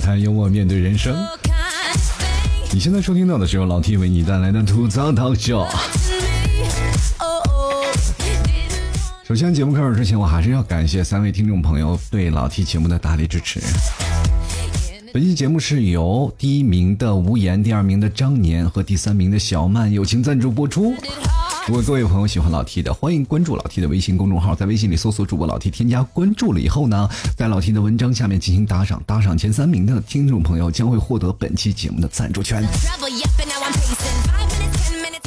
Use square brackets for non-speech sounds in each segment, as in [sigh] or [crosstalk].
谈幽默面对人生。你现在收听到的是由老 T 为你带来的吐槽 talk show。首先，节目开始之前，我还是要感谢三位听众朋友对老 T 节目的大力支持。本期节目是由第一名的无言、第二名的张年和第三名的小曼友情赞助播出。如果各位朋友喜欢老 T 的，欢迎关注老 T 的微信公众号，在微信里搜索主播老 T，添加关注了以后呢，在老 T 的文章下面进行打赏，打赏前三名的听众朋友将会获得本期节目的赞助权。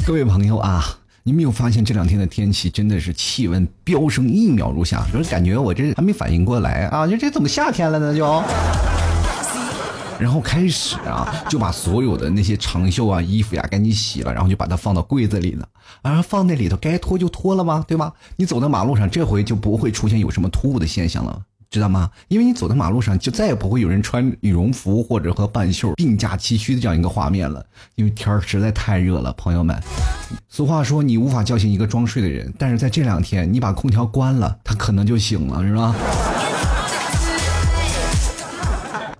各位朋友啊，你没有发现这两天的天气真的是气温飙升，一秒如夏，就是感觉我这还没反应过来啊，就这怎么夏天了呢？就。然后开始啊，就把所有的那些长袖啊、衣服呀赶紧洗了，然后就把它放到柜子里了。啊，放那里头该脱就脱了吗？对吧？你走在马路上，这回就不会出现有什么突兀的现象了，知道吗？因为你走在马路上，就再也不会有人穿羽绒服或者和半袖并驾齐驱的这样一个画面了。因为天儿实在太热了，朋友们。俗话说，你无法叫醒一个装睡的人，但是在这两天，你把空调关了，他可能就醒了，是吧？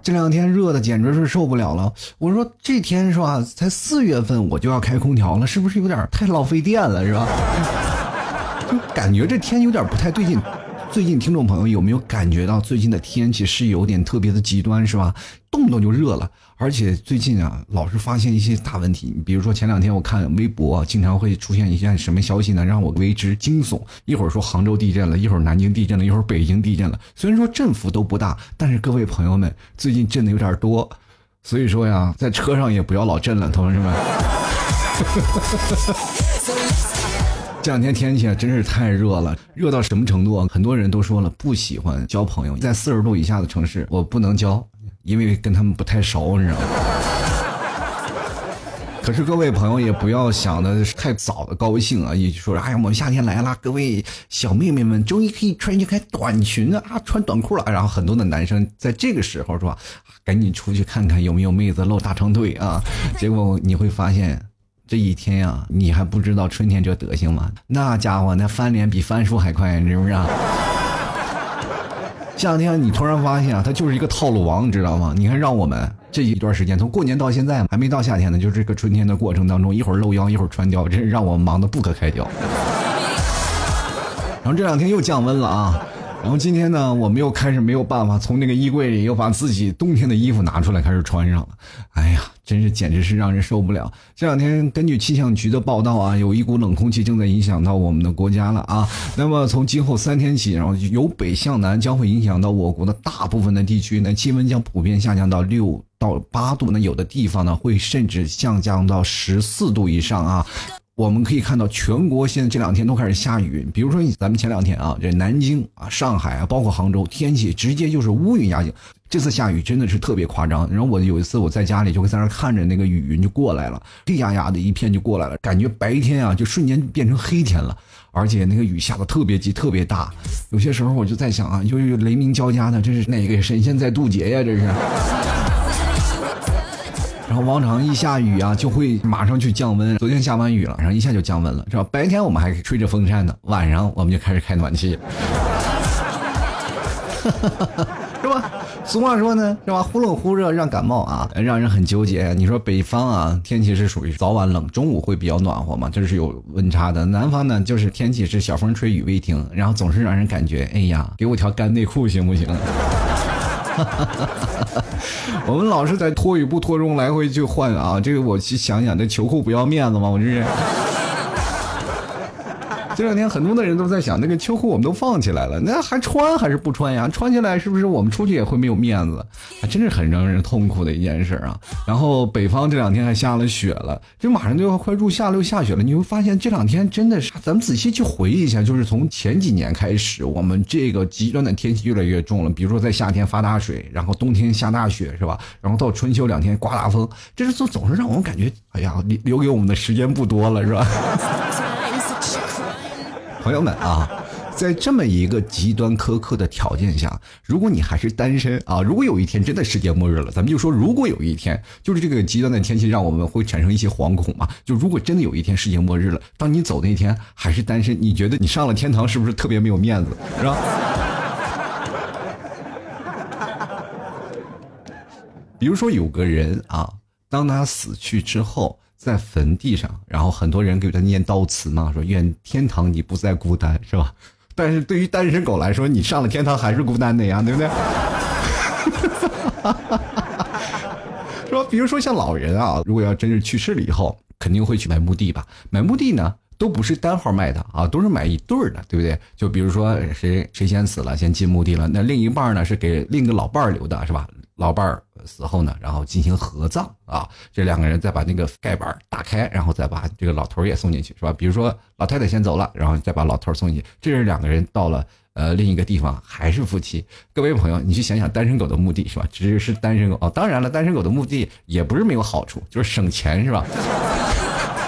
这两天热的简直是受不了了。我说这天是吧，才四月份我就要开空调了，是不是有点太浪费电了，是吧？[laughs] 就感觉这天有点不太对劲。最近听众朋友有没有感觉到最近的天气是有点特别的极端，是吧？动不动就热了，而且最近啊，老是发现一些大问题。你比如说前两天我看微博，经常会出现一些什么消息呢，让我为之惊悚。一会儿说杭州地震了，一会儿南京地震了，一会儿北京地震了。虽然说振幅都不大，但是各位朋友们最近震的有点多，所以说呀，在车上也不要老震了，同志们。这两天天气啊，真是太热了，热到什么程度啊？很多人都说了，不喜欢交朋友，在四十度以下的城市，我不能交，因为跟他们不太熟，你知道吗？[laughs] 可是各位朋友也不要想的太早的高兴啊！一说哎呀，我们夏天来了，各位小妹妹们终于可以穿一开短裙了啊，穿短裤了。然后很多的男生在这个时候是吧，赶紧出去看看有没有妹子露大长腿啊！结果你会发现。这一天呀，你还不知道春天这德行吗？那家伙那翻脸比翻书还快，你知不知道？这两天你突然发现啊，他就是一个套路王，你知道吗？你看让我们这一段时间，从过年到现在还没到夏天呢，就这个春天的过程当中，一会儿露腰，一会儿穿貂，真是让我们忙得不可开交。然后这两天又降温了啊。然后今天呢，我们又开始没有办法从那个衣柜里又把自己冬天的衣服拿出来开始穿上了。哎呀，真是简直是让人受不了。这两天根据气象局的报道啊，有一股冷空气正在影响到我们的国家了啊。那么从今后三天起，然后由北向南将会影响到我国的大部分的地区，那气温将普遍下降到六到八度，那有的地方呢会甚至下降到十四度以上啊。我们可以看到，全国现在这两天都开始下雨。比如说，咱们前两天啊，这南京啊、上海啊，包括杭州，天气直接就是乌云压境。这次下雨真的是特别夸张。然后我有一次我在家里就会在那看着那个雨云就过来了，黑压压的一片就过来了，感觉白天啊就瞬间变成黑天了，而且那个雨下的特别急、特别大。有些时候我就在想啊，就是雷鸣交加的，这是哪个神仙在渡劫呀？这是。然后往常一下雨啊，就会马上去降温。昨天下完雨了，然后一下就降温了，是吧？白天我们还吹着风扇呢，晚上我们就开始开暖气，[laughs] 是吧？俗话说呢，是吧？忽冷忽热让感冒啊，让人很纠结。你说北方啊，天气是属于早晚冷，中午会比较暖和嘛，这是有温差的。南方呢，就是天气是小风吹雨未停，然后总是让人感觉，哎呀，给我条干内裤行不行？哈 [laughs] 我们老是在脱与不脱中来回去换啊，这个我去想想，这球裤不要面子吗？我这是。这两天很多的人都在想，那个秋裤我们都放起来了，那还穿还是不穿呀？穿起来是不是我们出去也会没有面子？还真是很让人痛苦的一件事啊！然后北方这两天还下了雪了，这马上就要快入夏了，又下雪了。你会发现这两天真的是，咱们仔细去回忆一下，就是从前几年开始，我们这个极端的天气越来越重了。比如说在夏天发大水，然后冬天下大雪，是吧？然后到春秋两天刮大风，这是总总是让我们感觉，哎呀，留留给我们的时间不多了，是吧？[laughs] 朋友们啊，在这么一个极端苛刻的条件下，如果你还是单身啊，如果有一天真的世界末日了，咱们就说，如果有一天，就是这个极端的天气让我们会产生一些惶恐嘛。就如果真的有一天世界末日了，当你走那天还是单身，你觉得你上了天堂是不是特别没有面子，是吧？[laughs] 比如说有个人啊，当他死去之后，在坟地上，然后很多人给他念悼词嘛，说愿天堂你不再孤单，是吧？但是对于单身狗来说，你上了天堂还是孤单的呀，对不对？[laughs] 说，比如说像老人啊，如果要真是去世了以后，肯定会去买墓地吧？买墓地呢？都不是单号卖的啊，都是买一对儿的，对不对？就比如说谁谁先死了，先进墓地了，那另一半呢是给另一个老伴儿留的，是吧？老伴儿死后呢，然后进行合葬啊，这两个人再把那个盖板打开，然后再把这个老头也送进去，是吧？比如说老太太先走了，然后再把老头送进去，这是两个人到了呃另一个地方还是夫妻。各位朋友，你去想想单身狗的墓地是吧？只是单身狗哦，当然了，单身狗的墓地也不是没有好处，就是省钱是吧？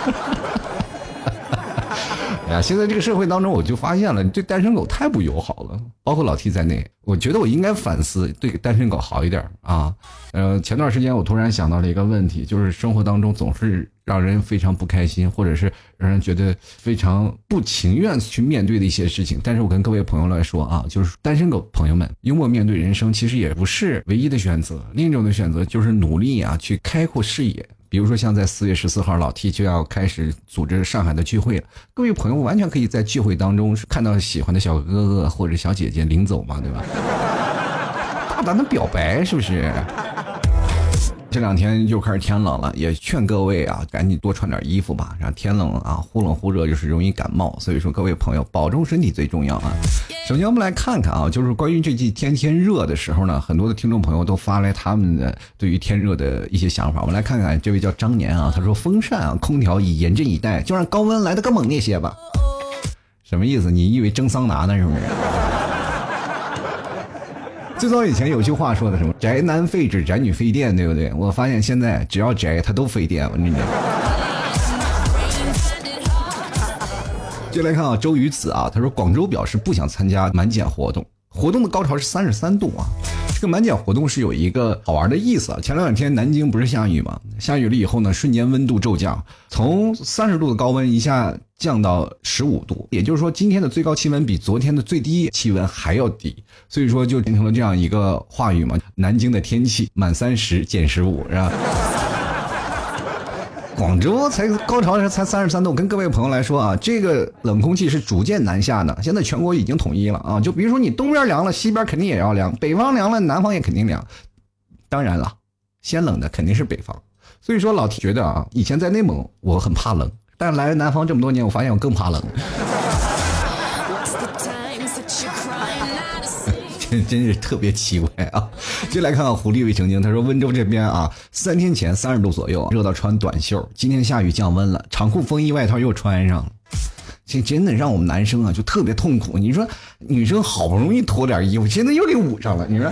[laughs] 现在这个社会当中，我就发现了，你对单身狗太不友好了，包括老 T 在内。我觉得我应该反思，对单身狗好一点啊。呃，前段时间我突然想到了一个问题，就是生活当中总是让人非常不开心，或者是让人觉得非常不情愿去面对的一些事情。但是我跟各位朋友来说啊，就是单身狗朋友们，幽默面对人生，其实也不是唯一的选择。另一种的选择就是努力啊，去开阔视野。比如说，像在四月十四号，老 T 就要开始组织上海的聚会了。各位朋友完全可以在聚会当中看到喜欢的小哥哥或者小姐姐领走嘛，对吧？大胆的表白，是不是？这两天又开始天冷了，也劝各位啊，赶紧多穿点衣服吧。然后天冷啊，忽冷忽热，就是容易感冒。所以说，各位朋友，保重身体最重要啊。首先，我们来看看啊，就是关于这季天天热的时候呢，很多的听众朋友都发来他们的对于天热的一些想法。我们来看看这位叫张年啊，他说：“风扇啊，空调以严阵以待，就让高温来的更猛烈些吧。”什么意思？你以为蒸桑拿呢？是不是？最早以前有句话说的什么“宅男废纸，宅女费电”，对不对？我发现现在只要宅，他都费电。我跟你讲。[laughs] 就来看啊，周瑜子啊，他说广州表示不想参加满减活动，活动的高潮是三十三度啊。这个满减活动是有一个好玩的意思啊。前两天南京不是下雨吗？下雨了以后呢，瞬间温度骤降，从三十度的高温一下降到十五度，也就是说今天的最高气温比昨天的最低气温还要低，所以说就形成了这样一个话语嘛。南京的天气满三十减十五是吧？广州才高潮是才三十三度，跟各位朋友来说啊，这个冷空气是逐渐南下的。现在全国已经统一了啊，就比如说你东边凉了，西边肯定也要凉；北方凉了，南方也肯定凉。当然了，先冷的肯定是北方。所以说老提觉得啊，以前在内蒙我很怕冷，但来了南方这么多年，我发现我更怕冷。[laughs] 真是特别奇怪啊！就来看看狐狸未成精，他说温州这边啊，三天前三十度左右，热到穿短袖。今天下雨降温了，长裤、风衣、外套又穿上了。这真的让我们男生啊就特别痛苦。你说女生好不容易脱点衣服，现在又给捂上了。你说，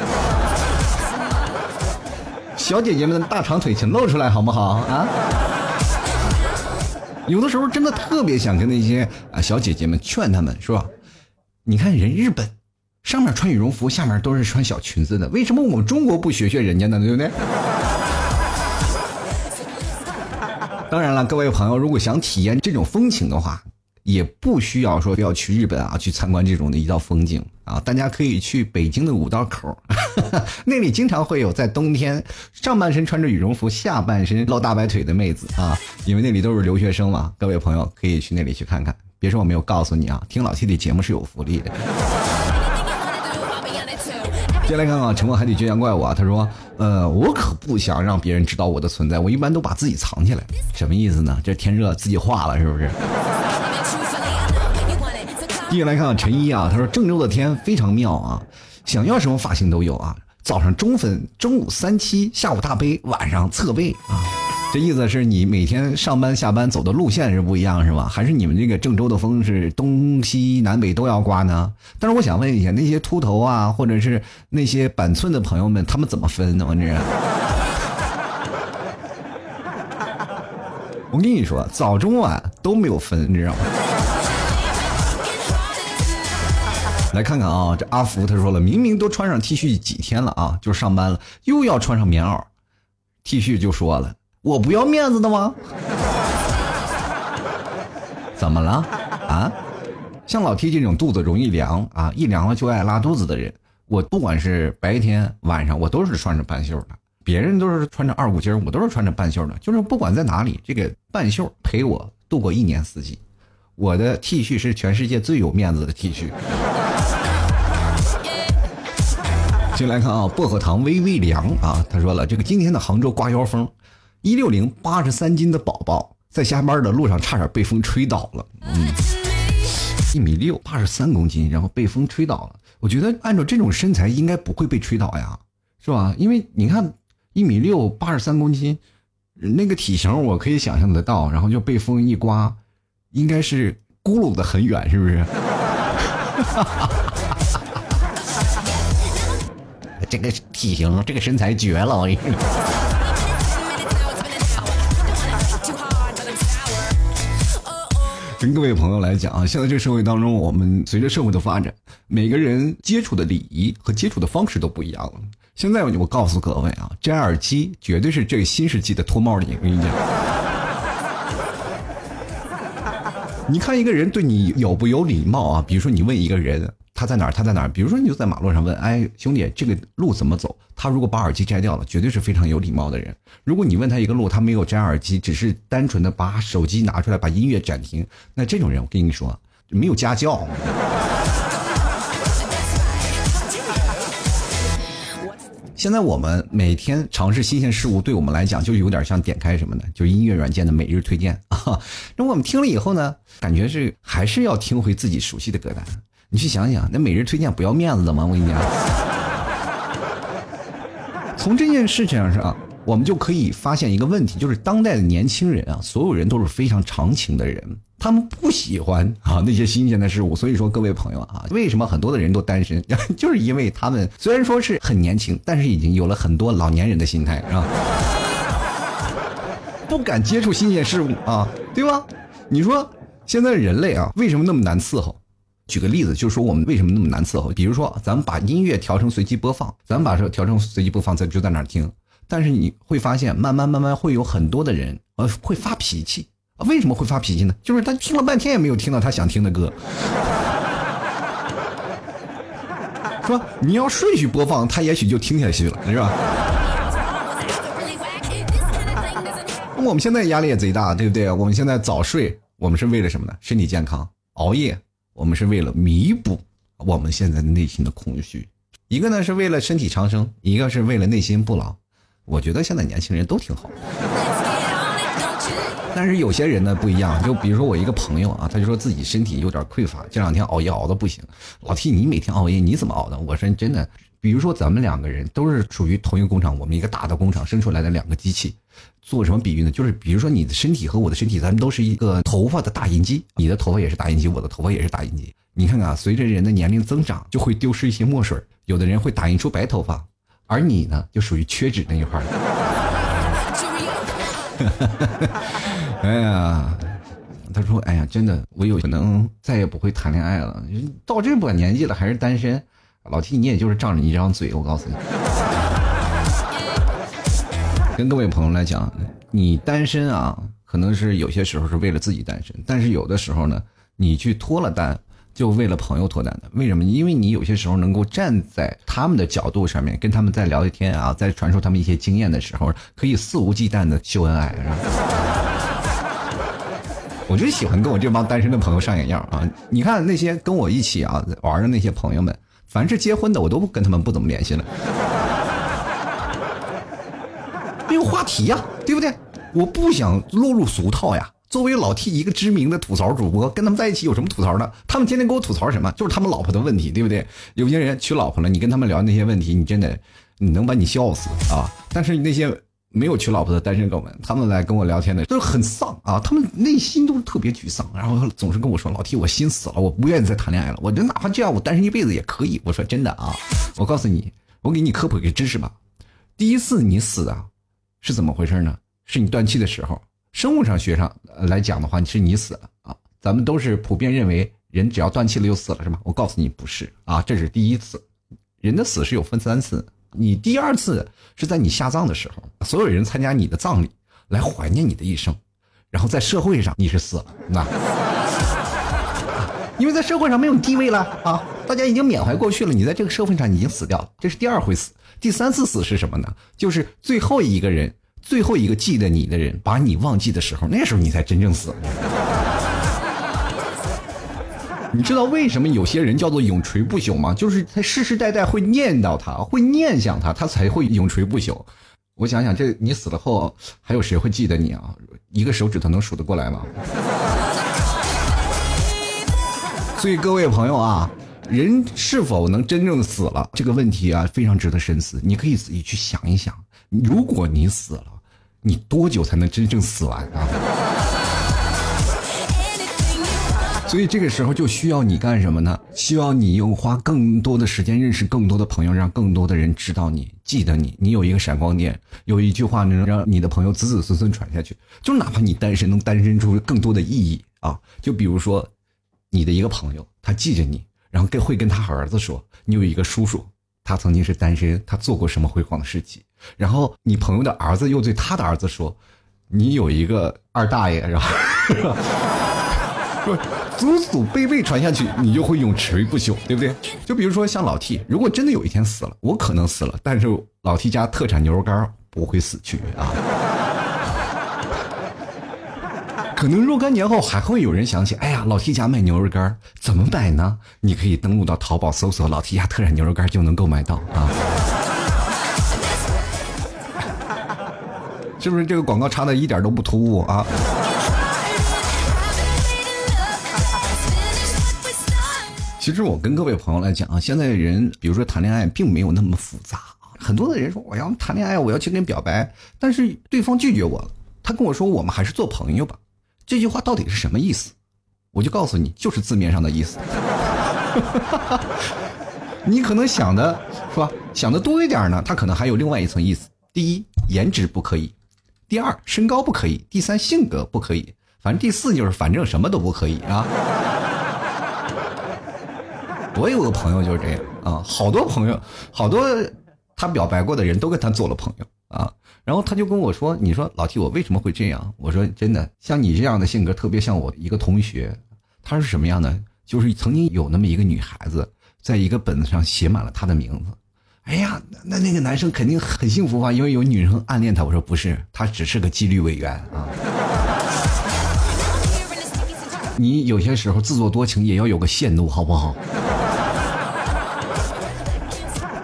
小姐姐们的大长腿请露出来好不好啊？有的时候真的特别想跟那些啊小姐姐们劝他们说，你看人日本。上面穿羽绒服，下面都是穿小裙子的，为什么我们中国不学学人家呢？对不对？[laughs] 当然了，各位朋友，如果想体验这种风情的话，也不需要说要去日本啊，去参观这种的一道风景啊，大家可以去北京的五道口，[laughs] 那里经常会有在冬天上半身穿着羽绒服，下半身露大白腿的妹子啊，因为那里都是留学生嘛。各位朋友可以去那里去看看，别说我没有告诉你啊，听老 T 的节目是有福利的。接下来看看沉默海底倔强怪物啊，他说：“呃，我可不想让别人知道我的存在，我一般都把自己藏起来。什么意思呢？这天热自己化了是不是？”接下来看看陈一啊，他说：“郑州的天非常妙啊，想要什么发型都有啊，早上中分，中午三七，下午大杯，晚上侧背啊。”这意思是你每天上班下班走的路线是不一样是吧？还是你们这个郑州的风是东西南北都要刮呢？但是我想问一下，那些秃头啊，或者是那些板寸的朋友们，他们怎么分呢？我这，我跟你说，早中晚都没有分，你知道吗？来看看啊，这阿福他说了，明明都穿上 T 恤几天了啊，就上班了，又要穿上棉袄，T 恤就说了。我不要面子的吗？怎么了？啊？像老 T 这种肚子容易凉啊，一凉了就爱拉肚子的人，我不管是白天晚上，我都是穿着半袖的。别人都是穿着二五筋我都是穿着半袖的。就是不管在哪里，这个半袖陪我度过一年四季。我的 T 恤是全世界最有面子的 T 恤。进来看啊，薄荷糖微微凉啊，他说了，这个今天的杭州刮妖风，一六零八十三斤的宝宝在下班的路上差点被风吹倒了。嗯，一米六八十三公斤，然后被风吹倒了。我觉得按照这种身材应该不会被吹倒呀，是吧？因为你看一米六八十三公斤，那个体型我可以想象得到，然后就被风一刮。应该是咕噜的很远，是不是？[laughs] 这个体型，这个身材绝了！我跟你说。跟各位朋友来讲啊，现在这社会当中，我们随着社会的发展，每个人接触的礼仪和接触的方式都不一样了。现在我告诉各位啊，摘耳机绝对是这个新世纪的脱帽礼，我跟你讲。你看一个人对你有不有礼貌啊？比如说你问一个人他在哪儿，他在哪儿？比如说你就在马路上问，哎，兄弟，这个路怎么走？他如果把耳机摘掉了，绝对是非常有礼貌的人。如果你问他一个路，他没有摘耳机，只是单纯的把手机拿出来，把音乐暂停，那这种人我跟你说，没有家教。现在我们每天尝试新鲜事物，对我们来讲就有点像点开什么的，就是音乐软件的每日推荐啊。那我们听了以后呢，感觉是还是要听回自己熟悉的歌单。你去想想，那每日推荐不要面子的吗？我跟你讲，从这件事情上，我们就可以发现一个问题，就是当代的年轻人啊，所有人都是非常长情的人。他们不喜欢啊那些新鲜的事物，所以说各位朋友啊，为什么很多的人都单身？[laughs] 就是因为他们虽然说是很年轻，但是已经有了很多老年人的心态，是吧？[laughs] 不敢接触新鲜事物啊，对吧？你说现在人类啊，为什么那么难伺候？举个例子，就是说我们为什么那么难伺候？比如说，咱们把音乐调成随机播放，咱们把这调成随机播放，咱就在那听。但是你会发现，慢慢慢慢会有很多的人呃会发脾气。为什么会发脾气呢？就是他听了半天也没有听到他想听的歌。说你要顺序播放，他也许就听下去了，是吧？我们现在压力也贼大，对不对？我们现在早睡，我们是为了什么呢？身体健康。熬夜，我们是为了弥补我们现在内心的空虚。一个呢是为了身体长生，一个是为了内心不老。我觉得现在年轻人都挺好。但是有些人呢不一样，就比如说我一个朋友啊，他就说自己身体有点匮乏，这两天熬夜熬的不行。老 T，你每天熬夜你怎么熬的？我说真的，比如说咱们两个人都是属于同一个工厂，我们一个大的工厂生出来的两个机器，做什么比喻呢？就是比如说你的身体和我的身体，咱们都是一个头发的打印机，你的头发也是打印机，我的头发也是打印机。你看看，随着人的年龄增长，就会丢失一些墨水，有的人会打印出白头发，而你呢，就属于缺纸那一块 [laughs] 哎呀，他说：“哎呀，真的，我有可能再也不会谈恋爱了。到这把年纪了，还是单身。老 T，你也就是仗着一张嘴，我告诉你。跟各位朋友来讲，你单身啊，可能是有些时候是为了自己单身，但是有的时候呢，你去脱了单，就为了朋友脱单的。为什么？因为你有些时候能够站在他们的角度上面，跟他们在聊一天啊，在传授他们一些经验的时候，可以肆无忌惮的秀恩爱，？” [laughs] 我就喜欢跟我这帮单身的朋友上眼药啊！你看那些跟我一起啊玩的那些朋友们，凡是结婚的，我都跟他们不怎么联系了，没有话题呀，对不对？我不想落入俗套呀。作为老 T 一个知名的吐槽主播，跟他们在一起有什么吐槽的？他们天天给我吐槽什么？就是他们老婆的问题，对不对？有些人娶老婆了，你跟他们聊那些问题，你真的你能把你笑死啊！但是那些。没有娶老婆的单身狗们，他们来跟我聊天的都是很丧啊，他们内心都是特别沮丧，然后总是跟我说：“老 T，我心死了，我不愿意再谈恋爱了，我这哪怕这样，我单身一辈子也可以。”我说：“真的啊，我告诉你，我给你科普一个知识吧。第一次你死啊，是怎么回事呢？是你断气的时候，生物上学上来讲的话，是你死了啊。咱们都是普遍认为人只要断气了就死了，是吗？我告诉你不是啊，这是第一次，人的死是有分三次。”你第二次是在你下葬的时候，所有人参加你的葬礼，来怀念你的一生，然后在社会上你是死了，那，[laughs] 因为在社会上没有地位了啊，大家已经缅怀过去了，你在这个社会上已经死掉了，这是第二回死。第三次死是什么呢？就是最后一个人，最后一个记得你的人把你忘记的时候，那时候你才真正死了。[laughs] 你知道为什么有些人叫做永垂不朽吗？就是他世世代代会念叨他，会念想他，他才会永垂不朽。我想想，这你死了后，还有谁会记得你啊？一个手指头能数得过来吗？[laughs] 所以各位朋友啊，人是否能真正的死了这个问题啊，非常值得深思。你可以自己去想一想，如果你死了，你多久才能真正死完啊？所以这个时候就需要你干什么呢？需要你用花更多的时间认识更多的朋友，让更多的人知道你，记得你。你有一个闪光点，有一句话能让你的朋友子子孙孙传下去。就哪怕你单身，能单身出更多的意义啊！就比如说，你的一个朋友，他记着你，然后跟会跟他儿子说，你有一个叔叔，他曾经是单身，他做过什么辉煌的事迹。然后你朋友的儿子又对他的儿子说，你有一个二大爷，然后。[laughs] 祖祖辈辈传下去，你就会永垂不朽，对不对？就比如说像老 T，如果真的有一天死了，我可能死了，但是老 T 家特产牛肉干不会死去啊。可能若干年后还会有人想起，哎呀，老 T 家卖牛肉干怎么买呢？你可以登录到淘宝搜索“老 T 家特产牛肉干就能购买到啊。[laughs] 是不是这个广告插的一点都不突兀啊？其实我跟各位朋友来讲啊，现在人比如说谈恋爱并没有那么复杂。很多的人说我要谈恋爱，我要去跟表白，但是对方拒绝我了。他跟我说我们还是做朋友吧。这句话到底是什么意思？我就告诉你，就是字面上的意思。[laughs] 你可能想的是吧？想的多一点呢，他可能还有另外一层意思。第一，颜值不可以；第二，身高不可以；第三，性格不可以。反正第四就是反正什么都不可以啊。我有个朋友就是这样啊，好多朋友，好多他表白过的人都跟他做了朋友啊。然后他就跟我说：“你说老 T，我为什么会这样？”我说：“真的，像你这样的性格，特别像我一个同学，他是什么样的？就是曾经有那么一个女孩子，在一个本子上写满了他的名字。哎呀，那那个男生肯定很幸福吧？因为有女生暗恋他。我说不是，他只是个纪律委员啊。你有些时候自作多情也要有个限度，好不好？”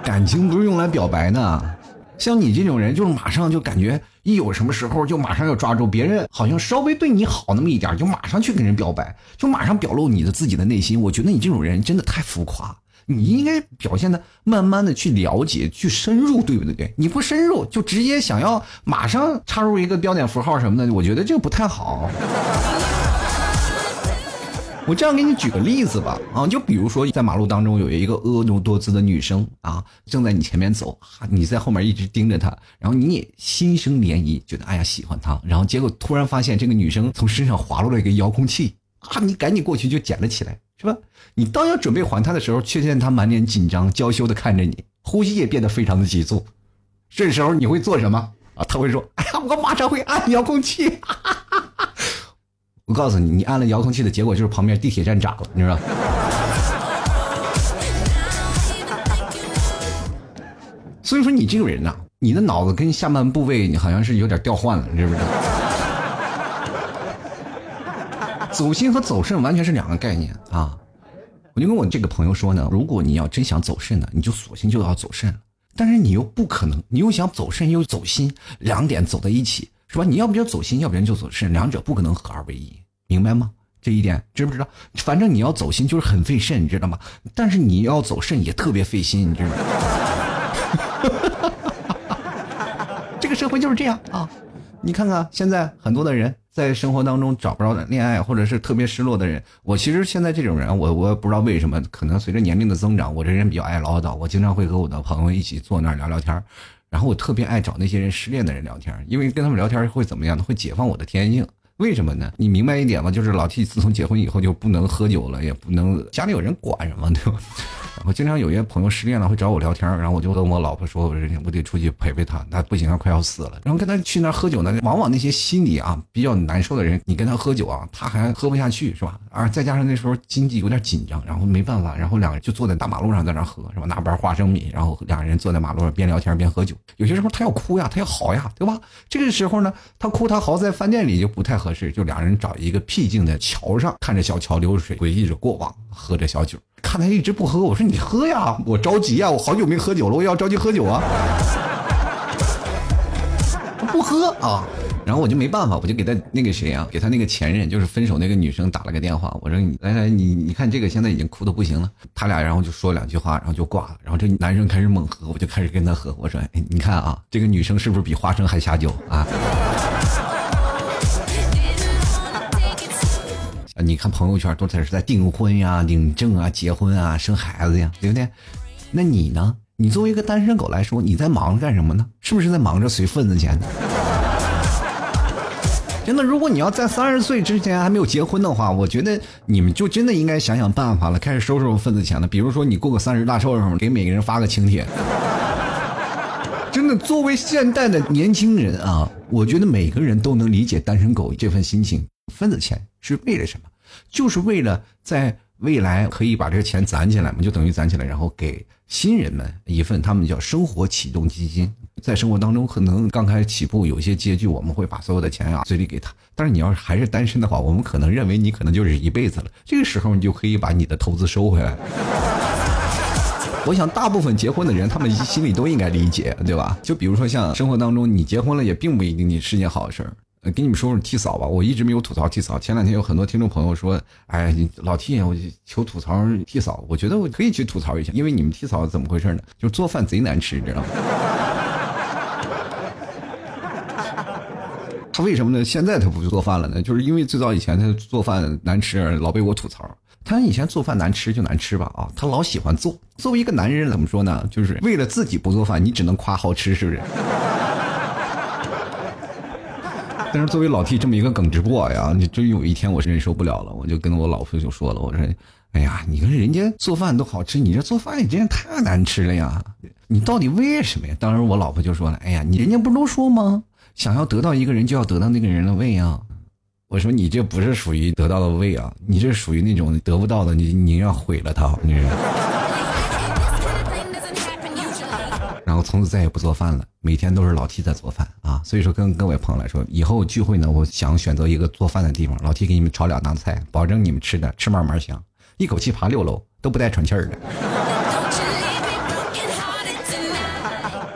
感情不是用来表白的，像你这种人，就是马上就感觉一有什么时候就马上要抓住别人，好像稍微对你好那么一点，就马上去跟人表白，就马上表露你的自己的内心。我觉得你这种人真的太浮夸，你应该表现的慢慢的去了解，去深入，对不对？你不深入，就直接想要马上插入一个标点符号什么的，我觉得这个不太好。我这样给你举个例子吧，啊，就比如说在马路当中有一个婀娜多姿的女生啊，正在你前面走，你在后面一直盯着她，然后你也心生涟漪，觉得哎呀喜欢她，然后结果突然发现这个女生从身上滑落了一个遥控器，啊，你赶紧过去就捡了起来，是吧？你当要准备还她的时候，却见她满脸紧张、娇羞的看着你，呼吸也变得非常的急促，这时候你会做什么啊？她会说，哎呀，我马上会按遥控器。哈哈哈哈我告诉你，你按了遥控器的结果就是旁边地铁站炸了，你知道所以说你这个人呐，你的脑子跟下半部位你好像是有点调换了，你知不知道？走心和走肾完全是两个概念啊！我就跟我这个朋友说呢，如果你要真想走肾呢，你就索性就要走肾。但是你又不可能，你又想走肾又走心，两点走在一起。是吧？你要不就走心，要不然就走肾，两者不可能合二为一，明白吗？这一点知不知道？反正你要走心就是很费肾，你知道吗？但是你要走肾也特别费心，你知道吗？[laughs] 这个社会就是这样啊！你看看现在很多的人在生活当中找不着恋爱，或者是特别失落的人。我其实现在这种人，我我也不知道为什么，可能随着年龄的增长，我这人比较爱唠叨，我经常会和我的朋友一起坐那儿聊聊天然后我特别爱找那些人失恋的人聊天，因为跟他们聊天会怎么样呢？会解放我的天性。为什么呢？你明白一点吗？就是老 T 自从结婚以后就不能喝酒了，也不能家里有人管什么，对吧？我经常有些朋友失恋了会找我聊天，然后我就跟我老婆说，我说我得出去陪陪他，那不行，他快要死了。然后跟他去那喝酒呢，往往那些心里啊比较难受的人，你跟他喝酒啊，他还喝不下去，是吧？而再加上那时候经济有点紧张，然后没办法，然后两个人就坐在大马路上在那喝，是吧？拿包花生米，然后两个人坐在马路上边聊天边喝酒。有些时候他要哭呀，他要嚎呀，对吧？这个时候呢，他哭他嚎在饭店里就不太合适，就两人找一个僻静的桥上，看着小桥流水，回忆着过往，喝着小酒。看他一直不喝，我说你喝呀，我着急呀，我好久没喝酒了，我要着急喝酒啊。不喝啊，然后我就没办法，我就给他那个谁啊，给他那个前任，就是分手那个女生打了个电话，我说你来来，你你看这个现在已经哭的不行了，他俩然后就说两句话，然后就挂了，然后这男生开始猛喝，我就开始跟他喝，我说，你看啊，这个女生是不是比花生还下酒啊？你看朋友圈都在是在订婚呀、领证啊、结婚啊、生孩子呀，对不对？那你呢？你作为一个单身狗来说，你在忙着干什么呢？是不是在忙着随份子钱呢？[laughs] 真的，如果你要在三十岁之前还没有结婚的话，我觉得你们就真的应该想想办法了，开始收收份子钱了。比如说，你过个三十大寿什么，给每个人发个请帖。[laughs] 真的，作为现代的年轻人啊，我觉得每个人都能理解单身狗这份心情。份子钱是为了什么？就是为了在未来可以把这个钱攒起来嘛，就等于攒起来，然后给新人们一份他们叫生活启动基金。在生活当中，可能刚开始起步有些拮据，我们会把所有的钱啊随礼给他。但是你要是还是单身的话，我们可能认为你可能就是一辈子了。这个时候你就可以把你的投资收回来。我想大部分结婚的人，他们心里都应该理解，对吧？就比如说像生活当中，你结婚了也并不一定你是件好事儿。呃，给你们说说替嫂吧，我一直没有吐槽替嫂。前两天有很多听众朋友说，哎，你老替我求吐槽替嫂，我觉得我可以去吐槽一下，因为你们替嫂怎么回事呢？就是做饭贼难吃，你知道吗？[laughs] 他为什么呢？现在他不做饭了呢？就是因为最早以前他做饭难吃，老被我吐槽。他以前做饭难吃就难吃吧，啊，他老喜欢做。作为一个男人，怎么说呢？就是为了自己不做饭，你只能夸好吃，是不是？[laughs] 但是作为老 T 这么一个耿直 boy 呀，你终于有一天我是忍受不了了，我就跟我老婆就说了，我说，哎呀，你看人家做饭都好吃，你这做饭也真是太难吃了呀，你到底为什么呀？当时我老婆就说了，哎呀，你人家不都说吗？想要得到一个人，就要得到那个人的胃啊。我说你这不是属于得到的胃啊，你这属于那种得不到的，你你要毁了他，你。后从此再也不做饭了，每天都是老 T 在做饭啊。所以说，跟各位朋友来说，以后聚会呢，我想选择一个做饭的地方，老 T 给你们炒两道菜，保证你们吃的吃嘛嘛香，一口气爬六楼都不带喘气儿的。[laughs]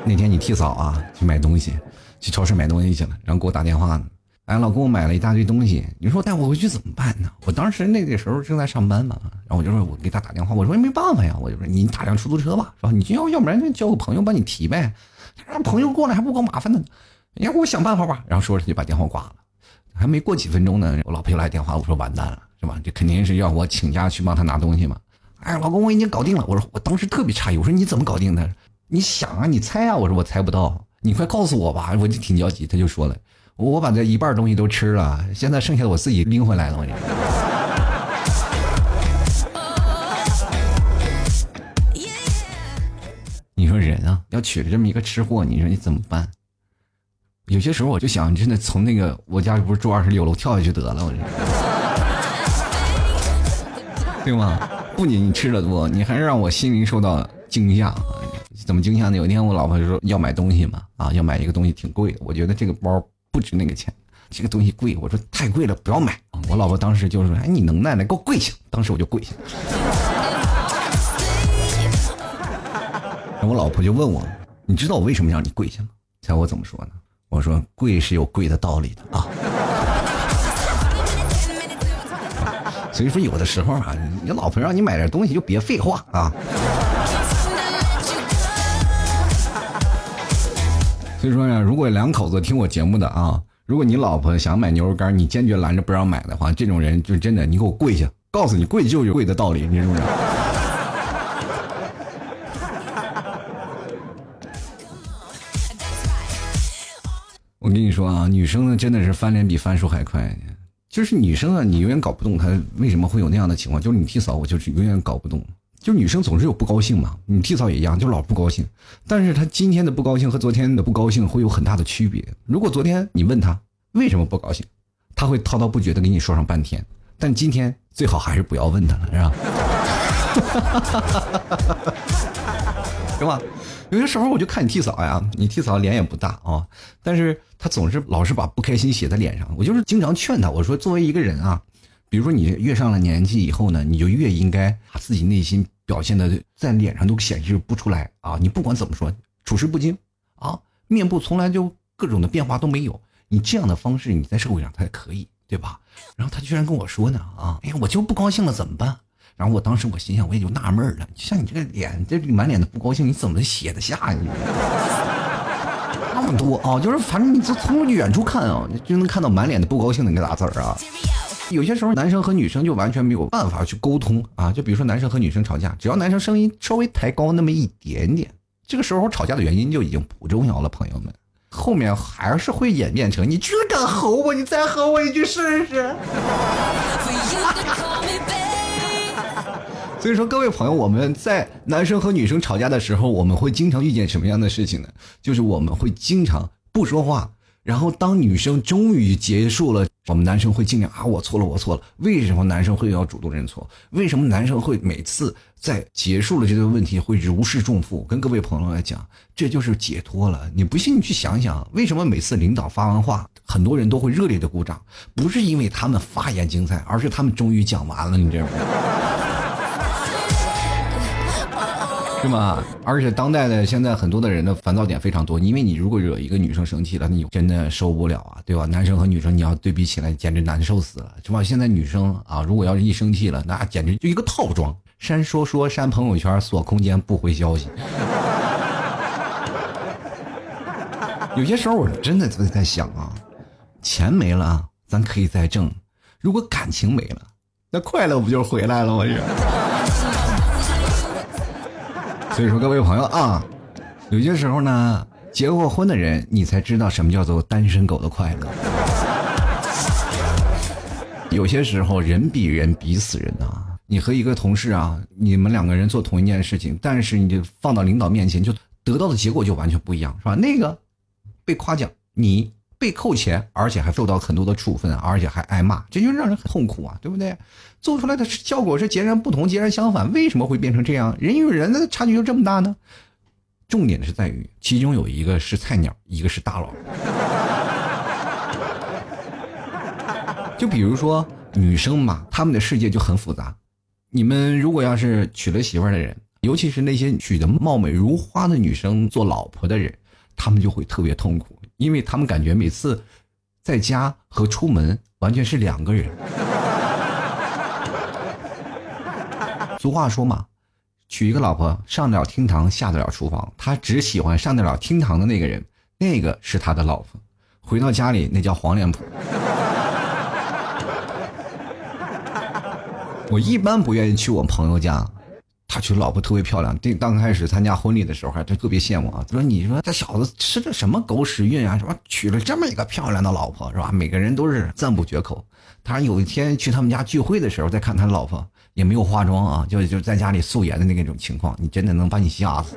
那天你替嫂啊去买东西，去超市买东西去了，然后给我打电话呢。哎，老公，我买了一大堆东西，你说我带我回去怎么办呢？我当时那个时候正在上班嘛，然我就说，我给他打电话，我说没办法呀，我就说你打辆出租车吧，是吧？你就要要不然就叫个朋友帮你提呗，让朋友过来还不够麻烦呢，你让我想办法吧。然后说着就把电话挂了，还没过几分钟呢，我老婆又来电话，我说完蛋了，是吧？这肯定是要我请假去帮他拿东西嘛。哎，老公，我已经搞定了。我说我当时特别诧异，我说你怎么搞定的？你想啊，你猜啊？我说我猜不到，你快告诉我吧，我就挺焦急。他就说了。我把这一半东西都吃了，现在剩下的我自己拎回来了。我你要娶了这么一个吃货，你说你怎么办？有些时候我就想，真的从那个我家不是住二十六楼跳下去得了，我这，对吗？不仅你吃的多，你还让我心灵受到惊吓。怎么惊吓呢？有一天我老婆就说要买东西嘛，啊，要买一个东西挺贵的，我觉得这个包。不值那个钱，这个东西贵，我说太贵了，不要买。我老婆当时就说：“哎，你能耐的，给我跪下！”当时我就跪下。我老婆就问我：“你知道我为什么让你跪下吗？”猜我怎么说呢？我说：“跪是有跪的道理的啊。”所以说，有的时候啊，你老婆让你买点东西，就别废话啊。所以说呢，如果两口子听我节目的啊，如果你老婆想买牛肉干，你坚决拦着不让买的话，这种人就真的，你给我跪下，告诉你跪就有跪的道理，你知不知道？跟你说啊，女生呢真的是翻脸比翻书还快，就是女生啊，你永远搞不懂她为什么会有那样的情况，就是你替嫂，我就是永远搞不懂。就是女生总是有不高兴嘛，你替嫂也一样，就老不高兴。但是她今天的不高兴和昨天的不高兴会有很大的区别。如果昨天你问她为什么不高兴，她会滔滔不绝的给你说上半天。但今天最好还是不要问她了，是吧？[laughs] [laughs] 是吧？有些时候我就看你替嫂呀，你替嫂脸也不大啊，但是她总是老是把不开心写在脸上。我就是经常劝她，我说作为一个人啊，比如说你越上了年纪以后呢，你就越应该把自己内心表现的在脸上都显示不出来啊。你不管怎么说，处事不惊啊，面部从来就各种的变化都没有，你这样的方式你在社会上才可以，对吧？然后他居然跟我说呢啊，哎呀，我就不高兴了怎么办？然后我当时我心想，我也就纳闷了，像你这个脸，这满脸的不高兴，你怎么写得下呀？那么多啊，就是反正你就从远处看啊，就能看到满脸的不高兴的那个大字儿啊。有些时候男生和女生就完全没有办法去沟通啊，就比如说男生和女生吵架，只要男生声音稍微抬高那么一点点，这个时候吵架的原因就已经不重要了，朋友们，后面还是会演变成你居然敢吼我，你再吼我一句试试。[laughs] 所以说，各位朋友，我们在男生和女生吵架的时候，我们会经常遇见什么样的事情呢？就是我们会经常不说话，然后当女生终于结束了，我们男生会尽量啊，我错了，我错了。为什么男生会要主动认错？为什么男生会每次在结束了这个问题会如释重负？跟各位朋友来讲，这就是解脱了。你不信，你去想想，为什么每次领导发完话，很多人都会热烈的鼓掌？不是因为他们发言精彩，而是他们终于讲完了。你知道吗？是吗？而且当代的现在很多的人的烦躁点非常多，因为你如果惹一个女生生气了，你真的受不了啊，对吧？男生和女生你要对比起来，简直难受死了，是吧？现在女生啊，如果要是一生气了，那简直就一个套装，删说说，删朋友圈，锁空间，不回消息。有些时候我真的在在想啊，钱没了咱可以再挣，如果感情没了，那快乐不就回来了吗？这。所以说，各位朋友啊，有些时候呢，结过婚的人，你才知道什么叫做单身狗的快乐。有些时候，人比人比死人呐。你和一个同事啊，你们两个人做同一件事情，但是你就放到领导面前，就得到的结果就完全不一样，是吧？那个被夸奖，你。被扣钱，而且还受到很多的处分，而且还挨骂，这就让人很痛苦啊，对不对？做出来的效果是截然不同、截然相反，为什么会变成这样？人与人的差距就这么大呢？重点是在于，其中有一个是菜鸟，一个是大佬。就比如说女生嘛，她们的世界就很复杂。你们如果要是娶了媳妇儿的人，尤其是那些娶的貌美如花的女生做老婆的人，他们就会特别痛苦。因为他们感觉每次在家和出门完全是两个人。俗话说嘛，娶一个老婆上得了厅堂，下得了厨房。他只喜欢上得了厅堂的那个人，那个是他的老婆。回到家里，那叫黄脸婆。我一般不愿意去我朋友家。他娶老婆特别漂亮，这刚开始参加婚礼的时候还就特别羡慕啊。他说：“你说这小子吃的什么狗屎运啊？什么娶了这么一个漂亮的老婆是吧？每个人都是赞不绝口。”他有一天去他们家聚会的时候，再看他老婆也没有化妆啊，就就在家里素颜的那种情况，你真的能把你吓死。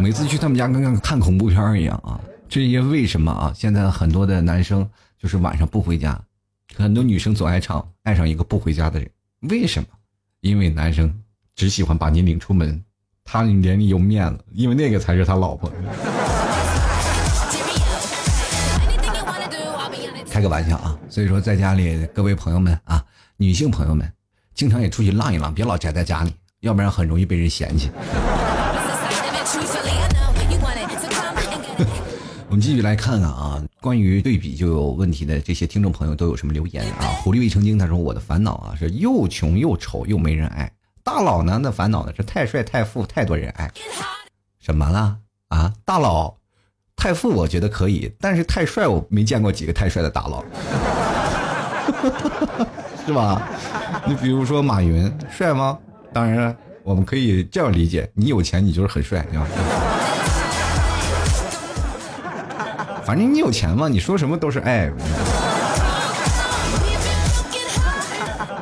每次去他们家跟看恐怖片一样啊。这些为什么啊？现在很多的男生就是晚上不回家。很多女生总爱唱爱上一个不回家的人，为什么？因为男生只喜欢把你领出门，他脸里有面子，因为那个才是他老婆。开个玩笑啊！所以说，在家里各位朋友们啊，女性朋友们，经常也出去浪一浪，别老宅在家里，要不然很容易被人嫌弃。[laughs] 我们继续来看看啊，关于对比就有问题的这些听众朋友都有什么留言啊？狐狸未成精，他说我的烦恼啊是又穷又丑又没人爱。大佬呢的烦恼呢是太帅太富太多人爱。什么了啊？大佬太富我觉得可以，但是太帅我没见过几个太帅的大佬，[laughs] 是吧？你比如说马云帅吗？当然我们可以这样理解，你有钱你就是很帅，对吧？反正你有钱嘛，你说什么都是爱。[laughs]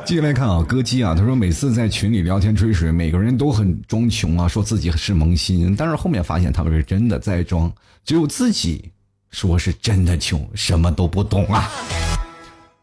接下来看啊，歌姬啊，他说每次在群里聊天吹水，每个人都很装穷啊，说自己是萌新，但是后面发现他们是真的在装，只有自己说是真的穷，什么都不懂啊。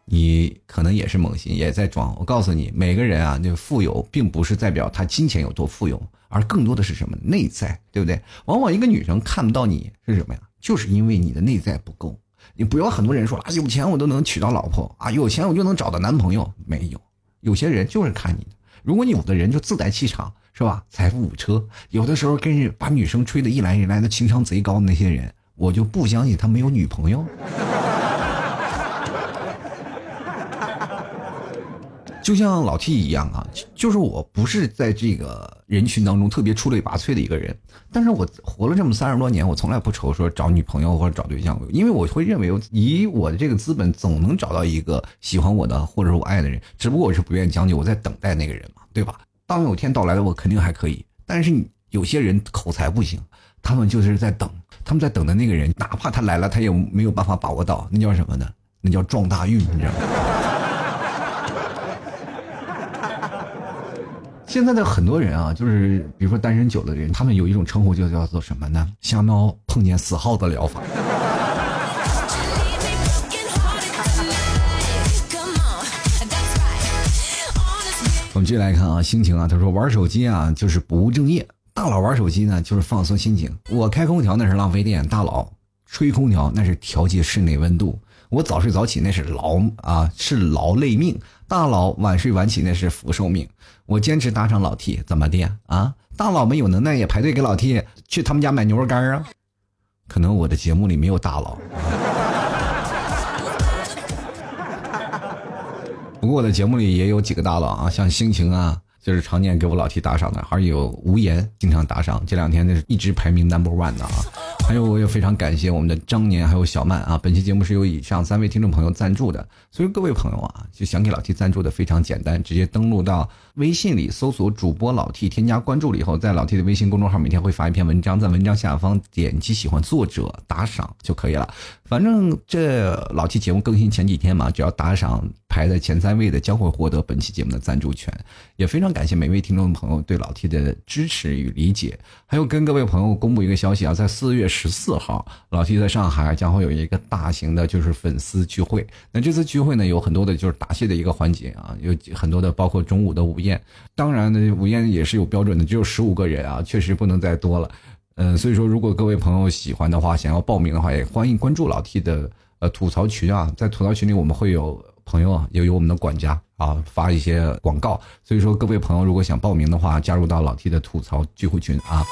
你可能也是萌新，也在装。我告诉你，每个人啊，那富有并不是代表他金钱有多富有，而更多的是什么？内在，对不对？往往一个女生看不到你是什么呀？就是因为你的内在不够。你不要很多人说啊，有钱我都能娶到老婆啊，有钱我就能找到男朋友。没有，有些人就是看你的。如果你有的人就自带气场，是吧？财富五车，有的时候跟人把女生吹得一来一来的，情商贼高的那些人，我就不相信他没有女朋友。就像老 T 一样啊，就是我不是在这个人群当中特别出类拔萃的一个人，但是我活了这么三十多年，我从来不愁说找女朋友或者找对象，因为我会认为以我的这个资本，总能找到一个喜欢我的或者我爱的人，只不过我是不愿意将就，我在等待那个人嘛，对吧？当有天到来了，我肯定还可以。但是有些人口才不行，他们就是在等，他们在等的那个人，哪怕他来了，他也没有办法把握到，那叫什么呢？那叫撞大运，你知道吗？现在的很多人啊，就是比如说单身久的人，他们有一种称呼就叫做什么呢？瞎猫碰见死耗子疗法。我们继续来看啊，心情啊，他说玩手机啊就是不务正业，大佬玩手机呢就是放松心情。我开空调那是浪费电，大佬吹空调那是调节室内温度。我早睡早起那是劳啊是劳累命，大佬晚睡晚起那是福寿命。我坚持打赏老 T，怎么的啊？大佬们有能耐也排队给老 T 去他们家买牛肉干啊？可能我的节目里没有大佬，不过我的节目里也有几个大佬啊，像心情啊，就是常年给我老 T 打赏的，还有无言经常打赏，这两天那是一直排名 number one 的啊。还有，我也非常感谢我们的张年还有小曼啊！本期节目是由以上三位听众朋友赞助的，所以各位朋友啊，就想给老 T 赞助的非常简单，直接登录到微信里搜索主播老 T，添加关注了以后，在老 T 的微信公众号每天会发一篇文章，在文章下方点击喜欢作者打赏就可以了。反正这老 T 节目更新前几天嘛，只要打赏排在前三位的，将会获得本期节目的赞助权。也非常感谢每位听众朋友对老 T 的支持与理解。还有跟各位朋友公布一个消息啊，在四月十四号，老 T 在上海将会有一个大型的，就是粉丝聚会。那这次聚会呢，有很多的就是答谢的一个环节啊，有很多的，包括中午的午宴当然呢，午宴也是有标准的，只有十五个人啊，确实不能再多了。嗯，所以说，如果各位朋友喜欢的话，想要报名的话，也欢迎关注老 T 的呃吐槽群啊，在吐槽群里我们会有朋友啊，也有我们的管家。啊，发一些广告，所以说各位朋友如果想报名的话，加入到老 T 的吐槽聚会群啊。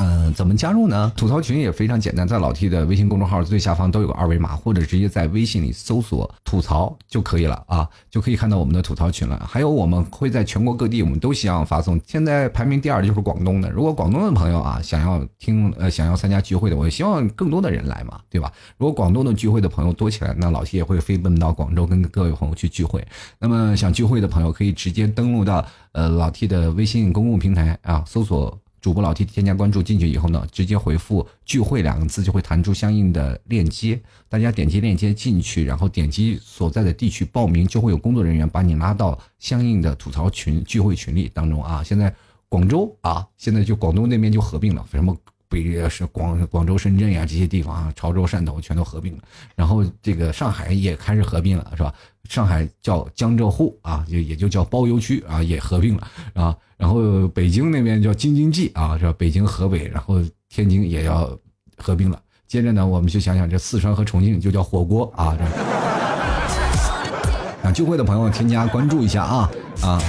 嗯，怎么加入呢？吐槽群也非常简单，在老 T 的微信公众号最下方都有个二维码，或者直接在微信里搜索“吐槽”就可以了啊，就可以看到我们的吐槽群了。还有，我们会在全国各地，我们都希望发送。现在排名第二的就是广东的，如果广东的朋友啊想要听呃想要参加聚会的，我希望更多的人来嘛，对吧？如果广东的聚会的朋友多起来，那老 T 也会飞奔到广州跟各位朋友去聚会。那么想聚会的朋友可以直接登录到呃老 T 的微信公共平台啊，搜索。主播老 T 添加关注进去以后呢，直接回复“聚会”两个字，就会弹出相应的链接。大家点击链接进去，然后点击所在的地区报名，就会有工作人员把你拉到相应的吐槽群、聚会群里当中啊。现在广州啊，现在就广东那边就合并了，什么北是广广州、深圳呀这些地方啊，潮州、汕头全都合并了。然后这个上海也开始合并了，是吧？上海叫江浙沪啊，也也就叫包邮区啊，也合并了啊。然后北京那边叫京津冀啊，是吧？北京、河北，然后天津也要合并了。接着呢，我们就想想这四川和重庆就叫火锅啊。想 [laughs] 聚会的朋友添加关注一下啊啊！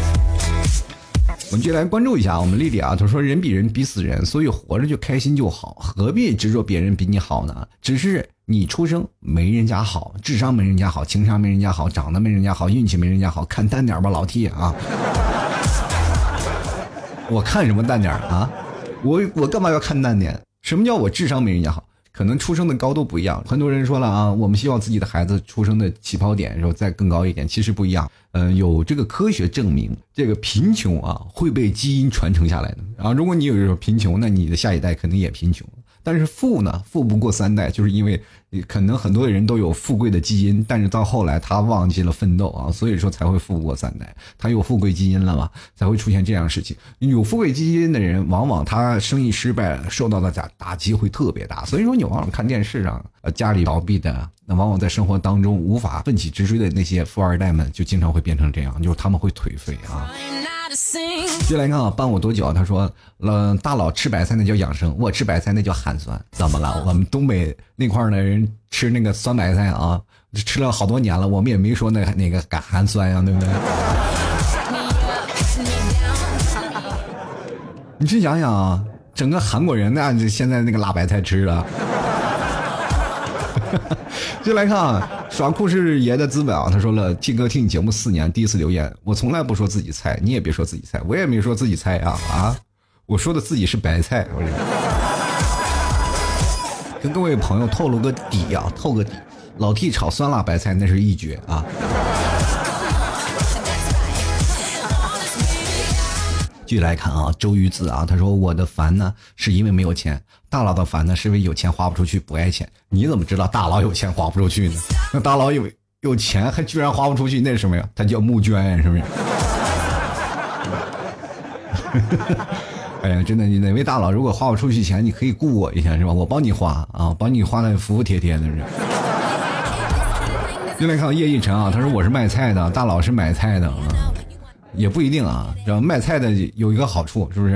我们就来关注一下我们丽丽啊，她说人比人比死人，所以活着就开心就好，何必执着别人比你好呢？只是你出生没人家好，智商没人家好，情商没人家好，长得没人家好，运气没人家好，看淡点吧，老 T 啊。[laughs] 我看什么淡点啊？我我干嘛要看淡点？什么叫我智商没人家好？可能出生的高度不一样。很多人说了啊，我们希望自己的孩子出生的起跑点时候再更高一点，其实不一样。嗯，有这个科学证明，这个贫穷啊会被基因传承下来的。啊如果你有这种贫穷，那你的下一代肯定也贫穷。但是富呢，富不过三代，就是因为可能很多人都有富贵的基因，但是到后来他忘记了奋斗啊，所以说才会富过三代。他有富贵基因了嘛，才会出现这样的事情。有富贵基因的人，往往他生意失败，受到的打打击会特别大。所以说，你往往看电视上，呃，家里倒闭的，那往往在生活当中无法奋起直追的那些富二代们，就经常会变成这样，就是他们会颓废啊。接来看啊，帮我多久？他说，嗯，大佬吃白菜那叫养生，我吃白菜那叫寒酸。怎么了？我们东北那块儿的人吃那个酸白菜啊，吃了好多年了，我们也没说那那个感寒酸呀，对不对？你去想想啊，整个韩国人那现在那个辣白菜吃了。[laughs] 就来看啊，耍酷是爷的资本啊！他说了，T 哥听你节目四年，第一次留言，我从来不说自己菜，你也别说自己菜，我也没说自己菜啊啊！我说的自己是白菜，我跟各位朋友透露个底啊，透个底，老 T 炒酸辣白菜那是一绝啊！继续来看啊，周瑜子啊，他说我的烦呢是因为没有钱，大佬的烦呢是因为有钱花不出去，不爱钱。你怎么知道大佬有钱花不出去呢？那 [laughs] 大佬有有钱还居然花不出去，那是什么呀？他叫募捐，是不是？[laughs] 哎呀，真的，你哪位大佬如果花不出去钱，你可以雇我一下，是吧？我帮你花啊，帮你花的服服帖帖的。是。[laughs] 又来看叶一晨啊，他说我是卖菜的，大佬是买菜的啊。也不一定啊，知道卖菜的有一个好处，是不是？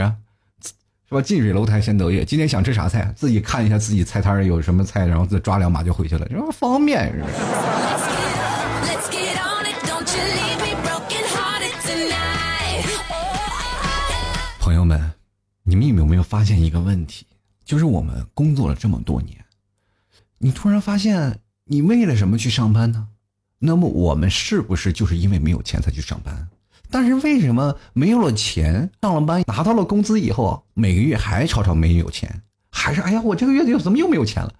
是吧？近水楼台先得月。今天想吃啥菜，自己看一下自己菜摊有什么菜，然后再抓两把就回去了，这方便是吧？朋友们，你们有没有发现一个问题？就是我们工作了这么多年，你突然发现，你为了什么去上班呢？那么我们是不是就是因为没有钱才去上班？但是为什么没有了钱，上了班拿到了工资以后，每个月还吵吵没有钱，还是哎呀，我这个月又怎么又没有钱了？